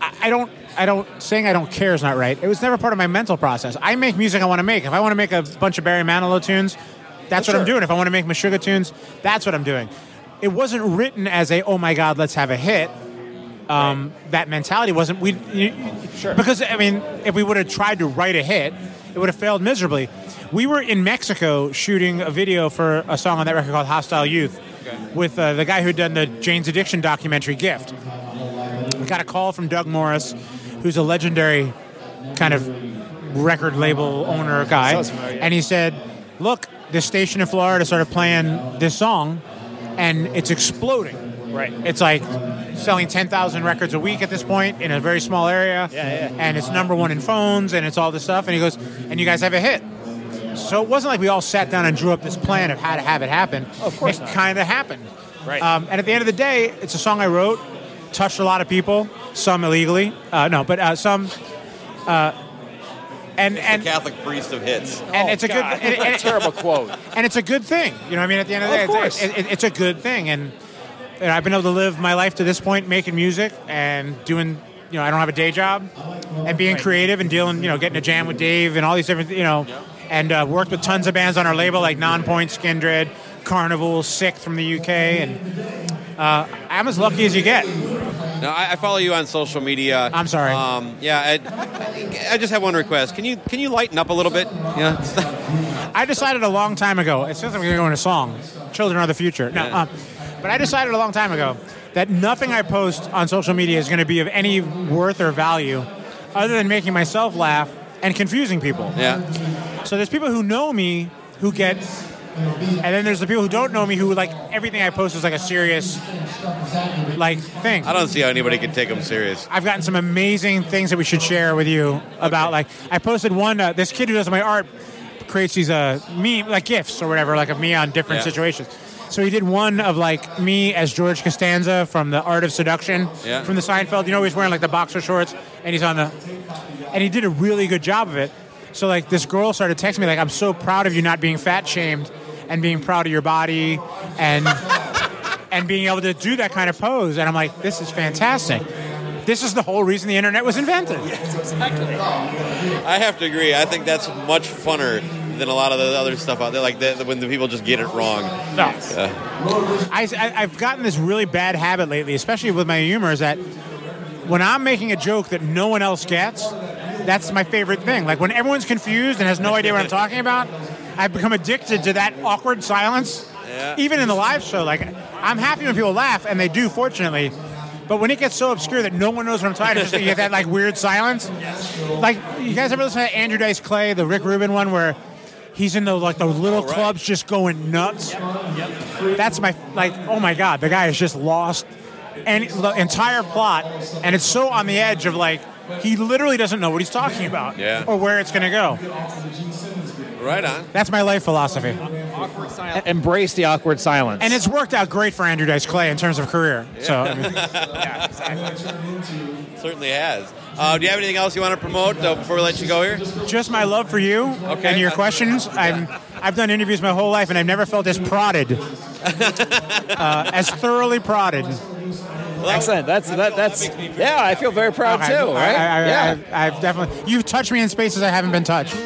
I, I don't. I don't. Saying I don't care is not right. It was never part of my mental process. I make music I want to make. If I want to make a bunch of Barry Manilow tunes, that's what I'm doing. If I want to make Meshuggah tunes, that's what I'm doing. It wasn't written as a oh my god, let's have a hit. Um, That mentality wasn't we. You, sure. Because I mean, if we would have tried to write a hit, it would have failed miserably. We were in Mexico shooting a video for a song on that record called "Hostile Youth" with uh, the guy who'd done the Jane's Addiction documentary "Gift." We got a call from Doug Morris, who's a legendary kind of record label owner guy, and he said, "Look, this station in Florida started playing this song, and it's exploding. Right. It's like selling ten thousand records a week at this point in a very small area. Yeah, yeah. And it's number one in phones, and it's all this stuff. And he goes, and you guys have a hit. So it wasn't like we all sat down and drew up this plan of how to have it happen. Of course it kind of happened. Right. Um, and at the end of the day, it's a song I wrote, touched a lot of people, some illegally. Uh, no, but uh, some. Uh, And the and Catholic priest of hits. and it's a good God, and- and- terrible quote. and it's a good thing. You know, what I mean, at the end of the Of day, course. It's, it, it's a good thing, and, and I've been able to live my life to this point, making music and doing. You know, I don't have a day job, and being creative and dealing. You know, getting a jam with Dave and all these different. You know, and uh, worked with tons of bands on our label like Non-Point, Skindred, Carnival, Sick from the UK, and uh, I'm as lucky as you get. No, I, I follow you on social media. I'm sorry. Um, yeah, I, I just have one request. Can you can you lighten up a little bit? Yeah. I decided a long time ago. It says I'm going to go in a song. Children are the future. No, Yeah. um, but I decided a long time ago that nothing I post on social media is going to be of any worth or value, other than making myself laugh and confusing people. Yeah. So there's people who know me who get, and then there's the people who don't know me who like everything I post is like a serious, like thing. I don't see how anybody can take them serious. I've gotten some amazing things that we should share with you about. Like, I posted one. Uh, this kid who does my art creates these uh, meme like gifs or whatever, like of me on different Yeah. situations. So he did one of like me as George Costanza from the Art of Seduction Yeah. from the Seinfeld. You know, he's wearing like the boxer shorts and he's on the, and he did a really good job of it. So like this girl started texting me like, "I'm so proud of you not being fat shamed and being proud of your body and." and being able to do that kind of pose. And I'm like, this is fantastic. This is the whole reason the internet was invented. I have to agree. I think that's much funner than a lot of the other stuff out there. Like the, when the people just get it wrong. No. Uh, I, I, have gotten this really bad habit lately, especially with my humor, is that when I'm making a joke that no one else gets, that's my favorite thing. Like when everyone's confused and has no idea what I'm talking about, I've become addicted to that awkward silence. Yeah. Even in the live show, like I'm happy when people laugh, and they do, fortunately. But when it gets so obscure that no one knows what I'm talking, about, you get that like weird silence. Like you guys ever listen to Andrew Dice Clay, the Rick Rubin one, where he's in the like the little clubs just going nuts. That's my like. Oh my god, the guy has just lost and the entire plot, and it's so on the edge of like he literally doesn't know what he's talking about Yeah. or where it's going to go. Right on. That's my life philosophy, Embrace the awkward silence. and it's worked out great for Andrew Dice Clay in terms of career. So I mean, Certainly has. Uh, do you have anything else you want to promote uh, before we let you go here? just my love for you and your questions. I'm I've done interviews my whole life, and I've never felt as prodded, uh, as thoroughly prodded. Excellent. That's that. That's yeah. I feel very proud Okay, too. Right? I, I, yeah. I, I've definitely. You've touched me in spaces I haven't been touched.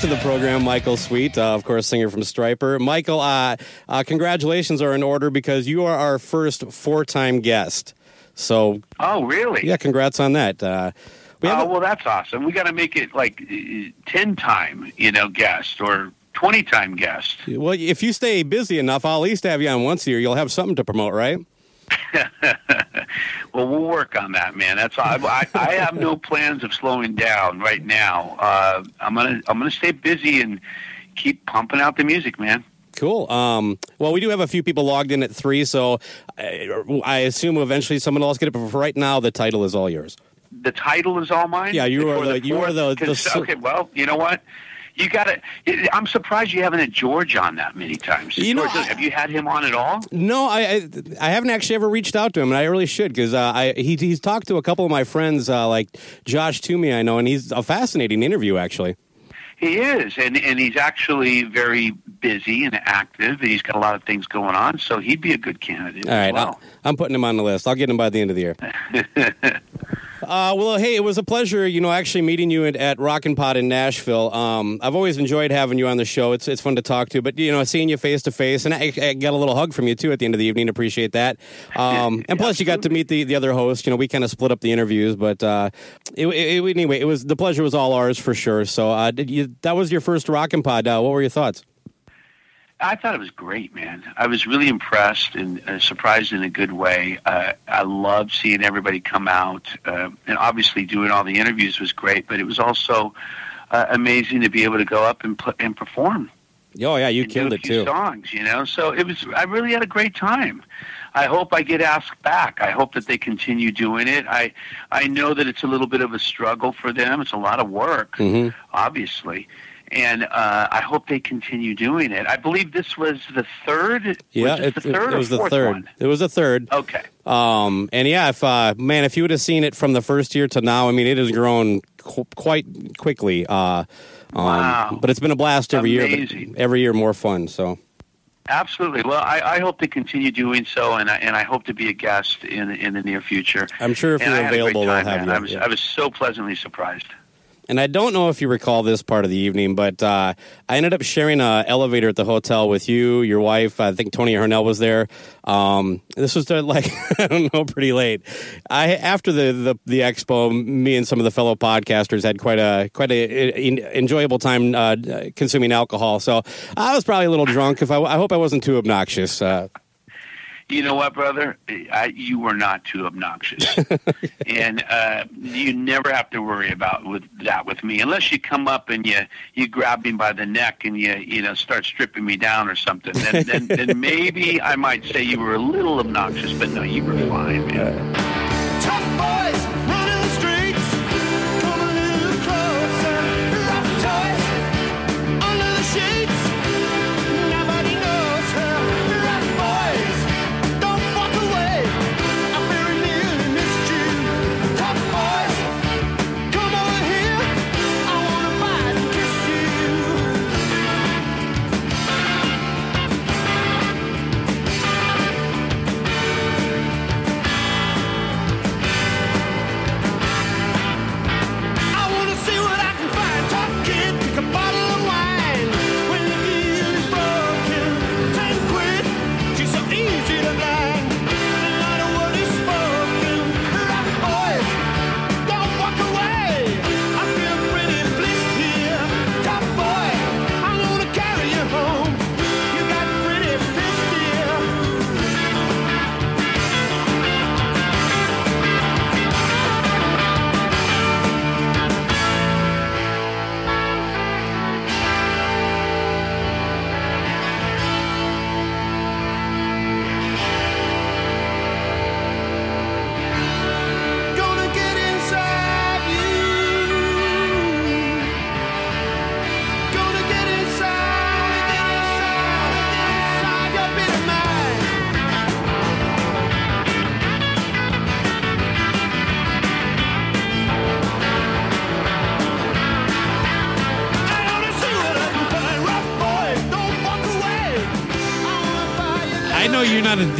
To the program Michael Sweet, uh, of course, singer from Stryper. Michael, uh, uh, congratulations are in order because you are our first four time guest. So, Oh, really? yeah, congrats on that. Uh, oh, well, that's awesome. We got to make it like uh, ten time, you know, guest or twenty time guest. Well, if you stay busy enough, I'll at least have you on once a year. You'll have something to promote, right? Well, we'll work on that, man. That's all. I, I, I have no plans of slowing down right now. Uh, I'm gonna I'm gonna stay busy and keep pumping out the music, man. Cool. Um, well, we do have a few people logged in at three, so I, I assume eventually someone else get it. But for right now, the title is all yours. The title is all mine. Yeah, you are the- you are the- the okay, well, you know what? You got to. I'm surprised you haven't had George on that many times. You know, George, have you had him on at all? No, I, I I haven't actually ever reached out to him, and I really should because uh, I he, he's talked to a couple of my friends, uh, like Josh Toomey, I know, and he's a fascinating interview actually. He is, and and he's actually very busy and active. And he's got a lot of things going on, so he'd be a good candidate. All right, well. I, am putting him on the list. I'll get him by the end of the year. Uh, well, hey, it was a pleasure, you know, actually meeting you at, at Rockin' Pod in Nashville. Um, I've always enjoyed having you on the show. It's it's fun to talk to, but you know, seeing you face to face, and I, I got a little hug from you too at the end of the evening. Appreciate that. Um, and plus, you got to meet the, the other host. You know, we kind of split up the interviews, but uh, it, it, anyway, it was the pleasure was all ours for sure. So, uh, did you, that was your first Rockin' Pod. Uh, what were your thoughts? I thought it was great, man. I was really impressed and uh, surprised in a good way. Uh, I loved seeing everybody come out, uh, and obviously doing all the interviews was great. But it was also uh, amazing to be able to go up and put and perform Oh yeah, you killed it too. songs. You know, so it was. I really had a great time. I hope I get asked back. I hope that they continue doing it. I I know that it's a little bit of a struggle for them. It's a lot of work, Mhm. obviously. And uh, I hope they continue doing it. I believe this was the third. Yeah, was it, the third it or was the third. one? It was the third. Okay. Um, and yeah, if uh, man, if you would have seen it from the first year to now, I mean, it has grown qu- quite quickly. Uh, um, Wow. But it's been a blast every year. Amazing. But every year more fun. So Absolutely. Well, I, I hope to continue doing so, and I, and I hope to be a guest in in the near future. I'm sure if And you're I had a great available, time, we'll have man. you. I was yeah. I was so pleasantly surprised. And I don't know if you recall this part of the evening, but uh, I ended up sharing an elevator at the hotel with you, your wife. I think Tony Harnell was there. Um, this was uh, like I don't know, pretty late. I after the, the the expo, me and some of the fellow podcasters had quite a quite a, en- enjoyable time uh, consuming alcohol. So I was probably a little drunk. If I, I hope I wasn't too obnoxious. Uh, You know what, brother? I, you were not too obnoxious, and uh, you never have to worry about with that with me, unless you come up and you you grab me by the neck and you you know start stripping me down or something. Then then, then maybe I might say you were a little obnoxious, but no, you were fine, man.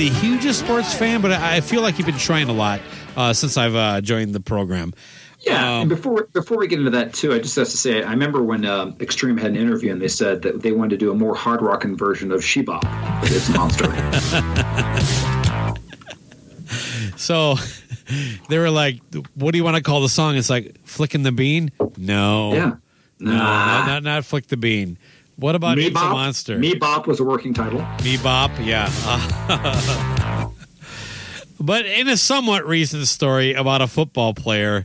The hugest sports fan, but I feel like you've been trying a lot uh, since I've uh, joined the program. Yeah, Um, and before before we get into that too, I just have to say I remember when um, Extreme had an interview and they said that they wanted to do a more hard rocking version of Shebop its monster. So, they were like, "What do you want to call the song?" It's like flicking the bean. No, Yeah. no, not, not not flick the bean. What about Me It's a Monster? Me Bop was a working title. Me Bop, yeah. but in a somewhat recent story about a football player,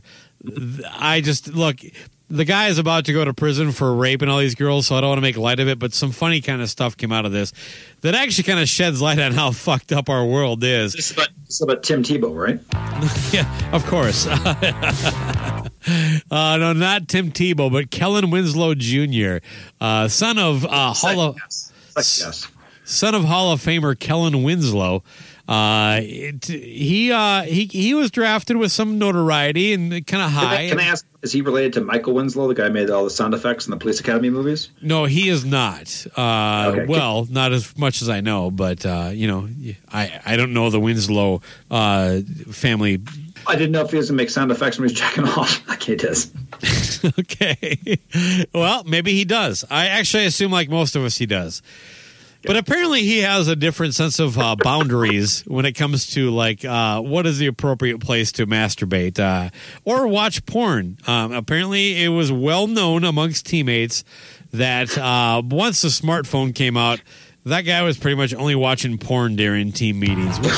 I just look. The guy is about to go to prison for raping all these girls, so I don't want to make light of it. But some funny kind of stuff came out of this that actually kind of sheds light on how fucked up our world is. This is about, this is about Tim Tebow, right? yeah, of course. uh, no, not Tim Tebow, but Kellen Winslow Jr., uh, son of uh, Hall of yes. son of Hall of Famer Kellen Winslow. Uh, it, he uh, he he was drafted with some notoriety and kind of high. I, can I ask, is he related to Michael Winslow, the guy who made all the sound effects in the Police Academy movies? No, he is not. Uh, Okay. Well, not as much as I know, but uh, you know, I I don't know the Winslow uh, family. I didn't know if he was going to make sound effects when he was jacking off. Okay, does. okay. well, maybe he does. I actually assume, like most of us, he does. But apparently, he has a different sense of uh, boundaries when it comes to like uh, what is the appropriate place to masturbate uh, or watch porn. Um, apparently, it was well known amongst teammates that uh, once the smartphone came out, that guy was pretty much only watching porn during team meetings. Which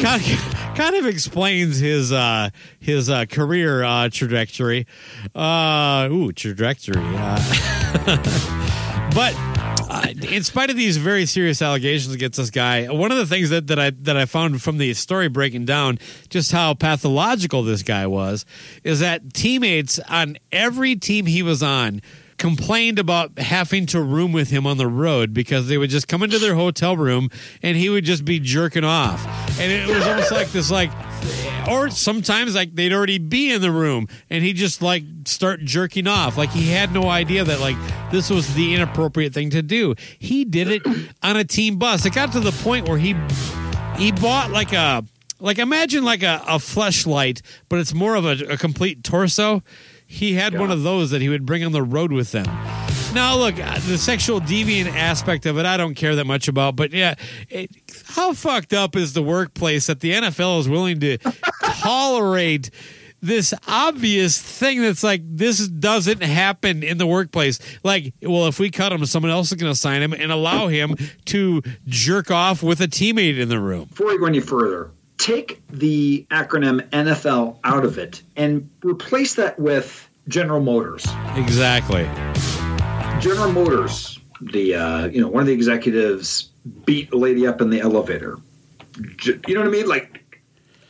kind of, kind of explains his uh, his uh, career uh, trajectory. Uh, ooh, trajectory. Uh, but in spite of these very serious allegations against this guy, one of the things that, that I that I found from the story breaking down just how pathological this guy was is that teammates on every team he was on complained about having to room with him on the road because they would just come into their hotel room and he would just be jerking off. And it was almost like this like or sometimes like they'd already be in the room and he'd just like start jerking off. Like he had no idea that like this was the inappropriate thing to do. He did it on a team bus. It got to the point where he he bought like a like imagine like a, a fleshlight, but it's more of a, a complete torso. He had one of those that he would bring on the road with them. Now, look, uh, the sexual deviant aspect of it, I don't care that much about. But yeah, it, how fucked up is the workplace that the NFL is willing to tolerate this obvious thing that's like this doesn't happen in the workplace? Like, well, if we cut him, someone else is going to sign him and allow him to jerk off with a teammate in the room. Before we go any further, take the acronym NFL out of it and replace that with General Motors. Exactly. General Motors, the uh, you know one of the executives beat a lady up in the elevator. You know what I mean? Like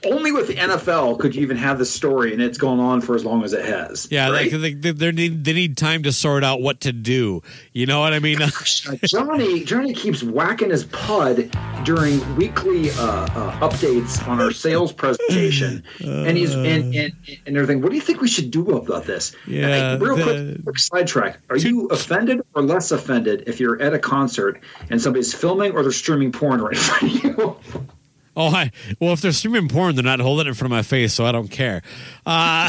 only with the NFL could you even have this story, and it's gone on for as long as it has. Yeah, right? they, they, they, need, they need time to sort out what to do. You know what I mean? Johnny Johnny keeps whacking his pud during weekly uh, uh, updates on our sales presentation, and he's and, and and everything. What do you think we should do about this? Yeah, I- real the- quick, quick sidetrack. Are you offended or less offended if you're at a concert and somebody's filming or they're streaming porn right in front of you? Oh, I, well, if they're streaming porn, they're not holding it in front of my face, so I don't care. Uh,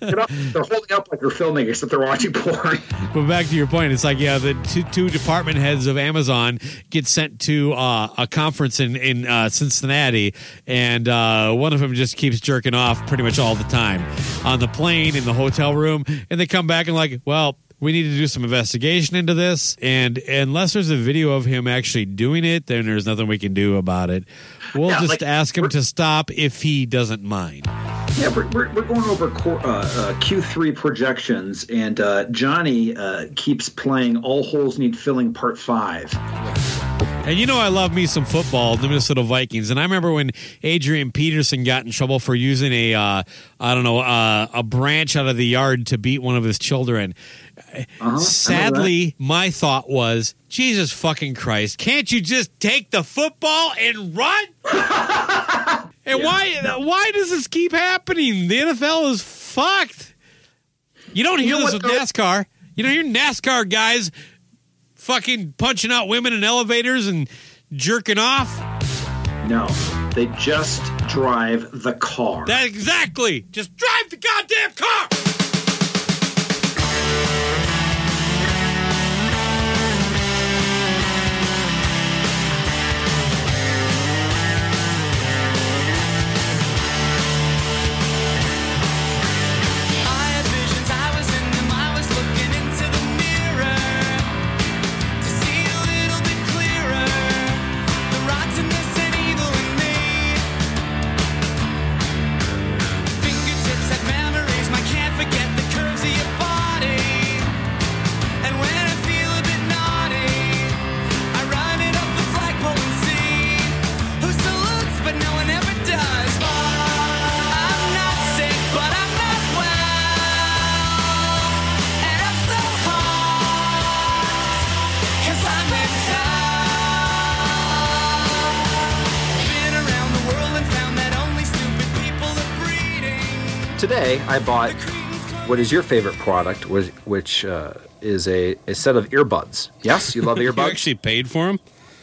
they're holding up like they're filming, except they're watching porn. but back to your point, it's like, yeah, the two, two department heads of Amazon get sent to uh, a conference in, in uh, Cincinnati, and uh, one of them just keeps jerking off pretty much all the time on the plane, in the hotel room, and they come back and, like, well, we need to do some investigation into this. And unless there's a video of him actually doing it, then there's nothing we can do about it. We'll Yeah, just like, ask him to stop if he doesn't mind. Yeah, we're, we're, we're going over uh, uh, Q3 projections, and uh, Johnny uh, keeps playing All Holes Need Filling Part 5. And you know, I love me some football, the Minnesota Vikings. And I remember when Adrian Peterson got in trouble for using a, uh, I don't know, uh, a branch out of the yard to beat one of his children. Uh-huh, Sadly, my thought was, Jesus fucking Christ, can't you just take the football and run? and why, why does this keep happening? The NFL is fucked. You don't hear You know this with though? NASCAR. You don't hear NASCAR guys fucking punching out women in elevators and jerking off. No, they just drive the car. That exactly. Just drive the goddamn car. Today I bought what is your favorite product, which, which uh, is a, a set of earbuds. Yes, you love you earbuds. actually paid for them?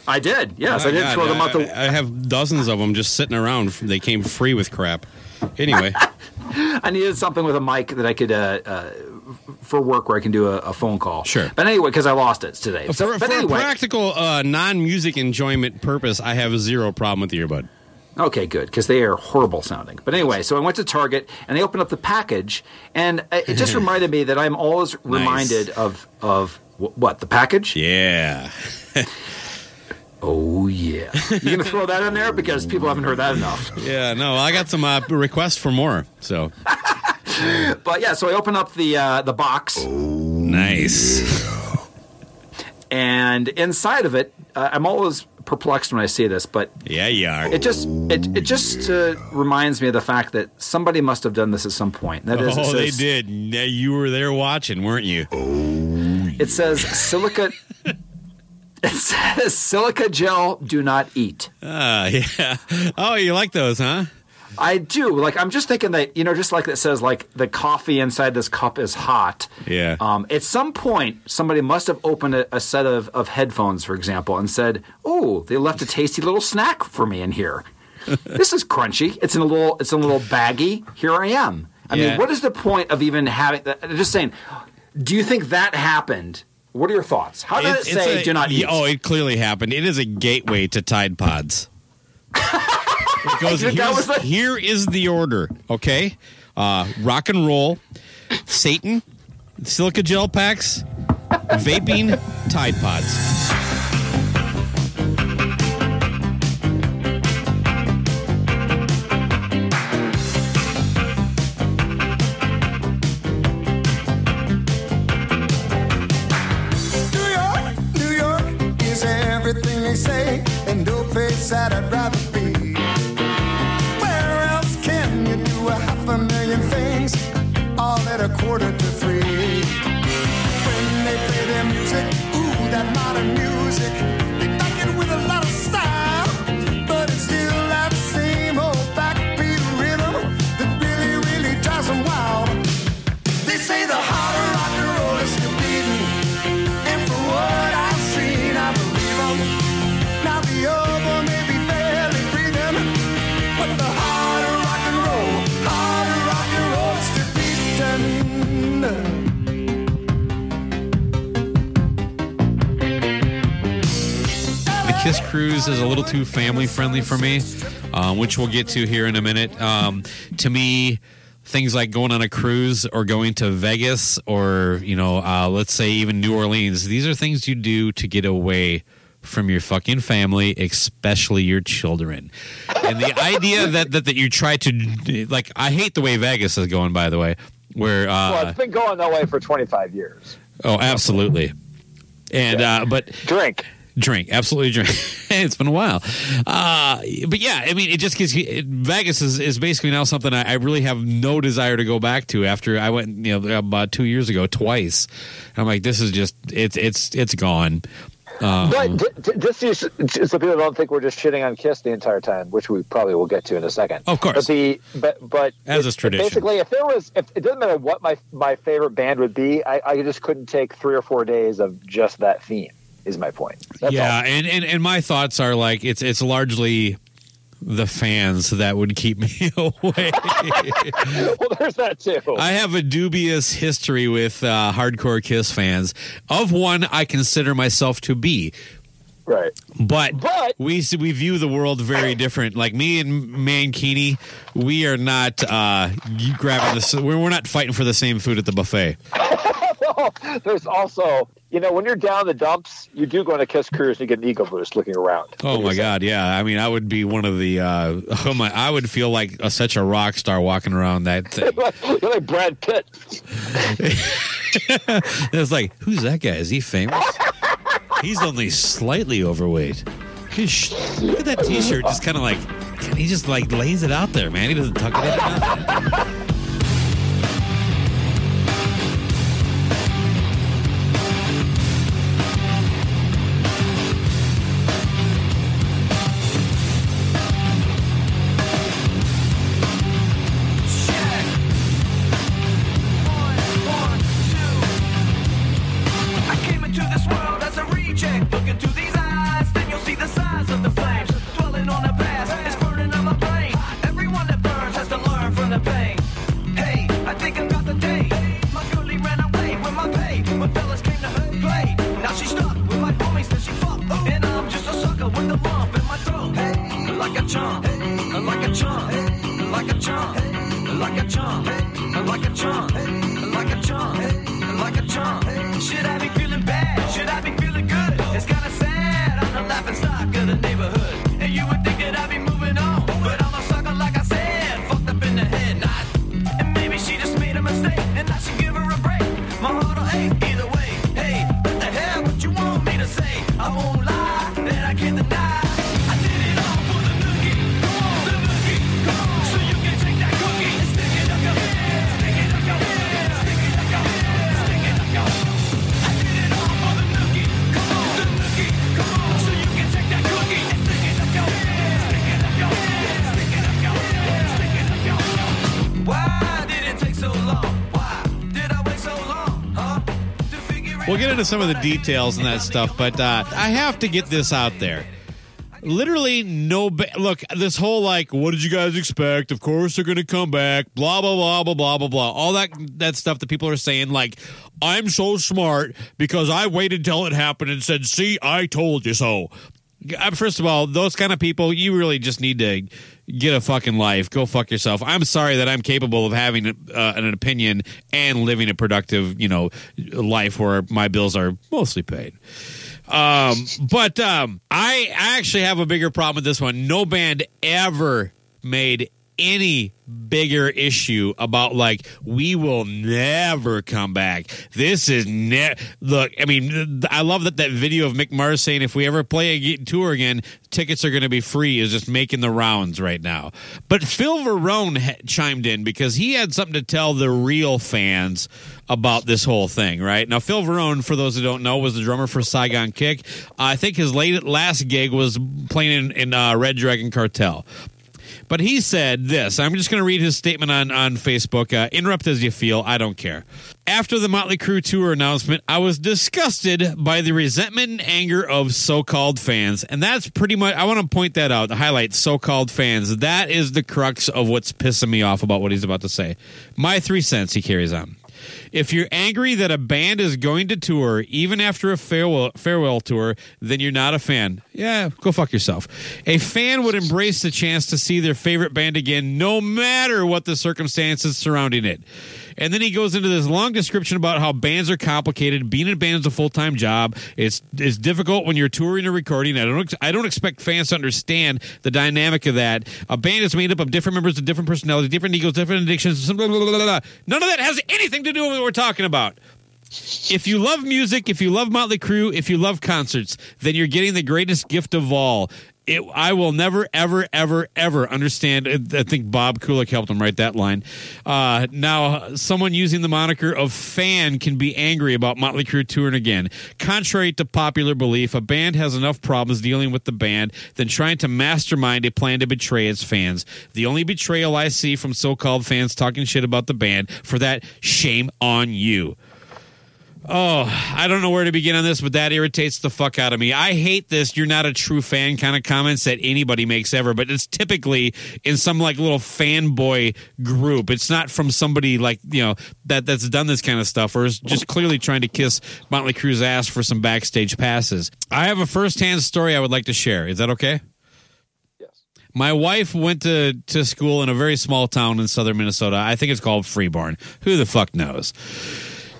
I did. Yes, Oh I did God, throw them out I, the. I have dozens of them just sitting around. They came free with crap. Anyway, I needed something with a mic that I could uh, uh, for work where I can do a, a phone call. Sure. But anyway, because I lost it today. So, for, but for anyway, practical uh, non-music enjoyment purpose, I have zero problem with the earbud. Okay, good, because they are horrible sounding. But anyway, so I went to Target and they opened up the package, and it just reminded me that I'm always reminded of of wh- what the package. Yeah. oh yeah. You gonna throw that in there because people haven't heard that enough. Yeah, no, I got some uh, requests for more. So But yeah, so I open up the uh, the box. nice. And inside of it, uh, I'm always perplexed when I see this, but yeah, you are. It just it it just uh, reminds me of the fact that somebody must have done this at some point. That is, oh, they did. You were there watching, weren't you? It says silica. it says silica gel. Do not eat. Ah, yeah. Oh, you like those, huh? I do. Like I'm just thinking that you know, just like it says, like the coffee inside this cup is hot. Yeah. Um, at some point, somebody must have opened a, a set of, of headphones, for example, and said, "Oh, they left a tasty little snack for me in here. this is crunchy. It's in a little. It's in a little baggy. Here I am. I Yeah. mean, what is the point of even having that? Just saying. Do you think that happened? What are your thoughts? How did it, say a- "do not eat"? Oh, it clearly happened. It is a gateway to Tide Pods. It goes, here's- here is the order, okay? Uh, rock and roll, Satan, silica gel packs, vaping, Tide Pods. Cruise is a little too family friendly for me, um, which we'll get to here in a minute. Um, to me, things like going on a cruise or going to Vegas or, you know, uh, let's say even New Orleans, these are things you do to get away from your fucking family, especially your children. And the idea that, that, that you try to, like, I hate the way Vegas is going, by the way, where, uh, well, it's been going that way for 25 years. Oh, absolutely. And uh, but drink, drink, absolutely drink. it's been a while, uh, but yeah, I mean, it just gives it, Vegas is, is basically now something I, I really have no desire to go back to. After I went, you know, about two years ago, twice. I'm like, this is just it's it's it's gone. Um, but d- d- just so, so people don't think we're just shitting on Kiss the entire time, which we probably will get to in a second. Of course. But the but but As it- is tradition. Basically, if there was, if it doesn't matter what my my favorite band would be, I, I just couldn't take three or four days of just that theme. Is my point. That's yeah, and, and and my thoughts are like it's it's largely the fans that would keep me away. well, there's that too. I have a dubious history with uh, hardcore Kiss fans. Of one, I consider myself to be. Right. But, we we view the world very different. Like me and Mankini, we are not uh, grabbing this. We're, we're not fighting for the same food at the buffet. there's also, you know, when you're down the dumps, you do go on a Kiss cruise and you get an ego boost looking around. Oh my god, yeah. I mean, I would be one of the. Uh, oh my, I would feel like a, such a rock star walking around that thing. you're like Brad Pitt. it's like, who's that guy? Is he famous? He's only slightly overweight. Sh- Look at that T-shirt, just kind of like he just like lays it out there, man. He doesn't tuck it in. Into some of the details and that stuff, but uh, I have to get this out there. Literally, no. Ba- Look, this whole like, what did you guys expect? Of course they're going to come back. Blah blah blah blah blah blah blah. All that that stuff that people are saying. Like, I'm so smart because I waited till it happened and said, "See, I told you so." Uh, First of all, those kind of people, you really just need to get a fucking life. Go fuck yourself. I'm sorry that I'm capable of having uh, an opinion and living a productive, you know, life where my bills are mostly paid. Um, but um, I actually have a bigger problem with this one. No band ever made any bigger issue about like we will never come back. This is ne- look. I mean, I love that that video of Mick Mars saying if we ever play a tour again, tickets are going to be free is just making the rounds right now. But Phil Varone ha- chimed in because he had something to tell the real fans about this whole thing. Right now, Phil Varone, for those who don't know, was the drummer for Saigon Kick. I think his late last gig was playing in, in uh, Red Dragon Cartel. But he said this. I'm just going to read his statement on, on Facebook. Uh, interrupt as you feel. I don't care. After the Motley Crue tour announcement, I was disgusted by the resentment and anger of so called fans. And that's pretty much, I want to point that out, highlight so called fans. That is the crux of what's pissing me off about what he's about to say. My three cents, he carries on. If you're angry that a band is going to tour even after a farewell farewell tour, then you're not a fan. Yeah, go fuck yourself. A fan would embrace the chance to see their favorite band again no matter what the circumstances surrounding it. And then he goes into this long description about how bands are complicated. Being in a band is a full time job. It's it's difficult when you're touring or recording. I don't I don't expect fans to understand the dynamic of that. A band is made up of different members of different personalities, different egos, different addictions. Blah, blah, blah. None of that has anything to do with what we're talking about. If you love music, if you love Motley Crue, if you love concerts, then you're getting the greatest gift of all. It, I will never, ever, ever, ever understand. I think Bob Kulick helped him write that line. Uh, now, someone using the moniker of fan can be angry about Motley Crue touring again. Contrary to popular belief, a band has enough problems dealing with the band than trying to mastermind a plan to betray its fans. The only betrayal I see from so called fans talking shit about the band, for that, shame on you. Oh, I don't know where to begin on this, but that irritates the fuck out of me. I hate this you're not a true fan kind of comments that anybody makes ever, but it's typically in some like little fanboy group. It's not from somebody like, you know, that that's done this kind of stuff or is just clearly trying to kiss Motley Crue's ass for some backstage passes. I have a first-hand story I would like to share. Is that okay? Yes. My wife went to, to school in a very small town in southern Minnesota. I think it's called Freeborn. Who the fuck knows?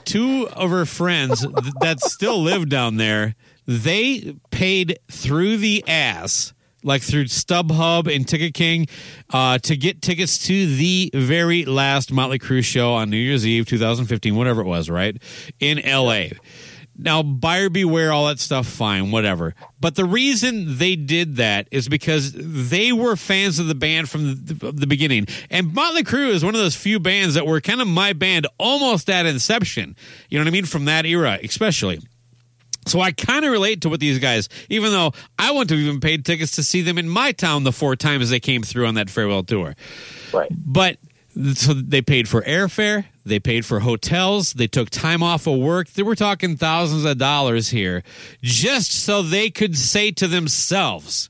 Two of her friends th- that still live down there, they paid through the ass, like through StubHub and Ticket King, uh, to get tickets to the very last Motley Crue show on New Year's Eve, 2015, whatever it was, right? In LA. Now, buyer beware, all that stuff, fine, whatever. But the reason they did that is because they were fans of the band from the, the beginning. And Motley Crue is one of those few bands that were kind of my band almost at inception. You know what I mean? From that era, especially. So I kind of relate to what these guys, even though I wouldn't have even paid tickets to see them in my town the four times they came through on that farewell tour. Right. But so they paid for airfare, they paid for hotels, they took time off of work. They were talking thousands of dollars here just so they could say to themselves,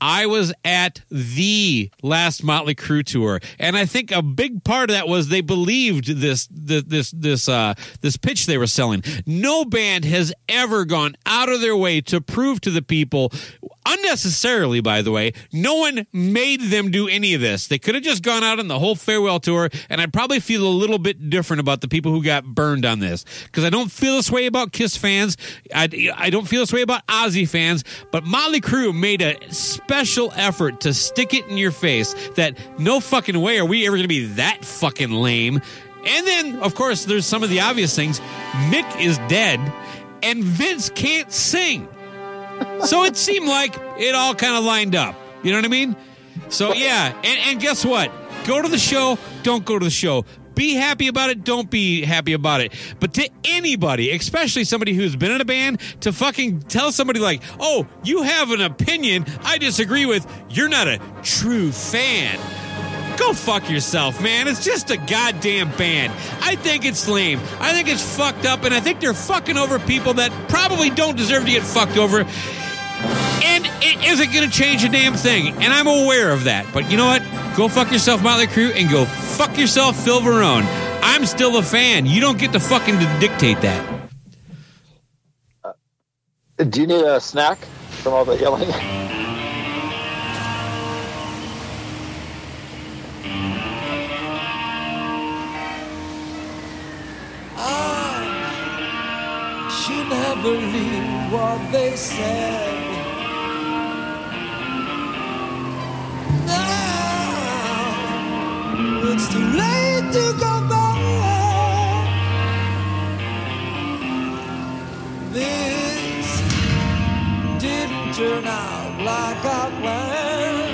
I was at the last Motley Crue tour, and I think a big part of that was they believed this this this this uh, this pitch they were selling. No band has ever gone out of their way to prove to the people unnecessarily, by the way. No one made them do any of this. They could have just gone out on the whole farewell tour, and I'd probably feel a little bit different about the people who got burned on this because I don't feel this way about Kiss fans. I, I don't feel this way about Ozzy fans, but Motley Crue made a special effort to stick it in your face that no fucking way are we ever going to be that fucking lame. And then, of course, there's some of the obvious things. Mick is dead, and Vince can't sing. So it seemed like it all kind of lined up. You know what I mean? So yeah, and, and guess what? Go to the show, don't go to the show. Be happy about it, don't be happy about it. But to anybody, especially somebody who's been in a band, to fucking tell somebody like, oh, you have an opinion I disagree with, you're not a true fan. Go fuck yourself, man. It's just a goddamn band. I think it's lame. I think it's fucked up, and I think they're fucking over people that probably don't deserve to get fucked over. And it isn't going to change a damn thing. And I'm aware of that. But you know what? Go fuck yourself, Motley Crue, and go fuck yourself, Phil Varone. I'm still a fan. You don't get to fucking dictate that. Uh, do you need a snack from all the yelling? Never believed what they said. Now it's too late to go back. This didn't turn out like I planned.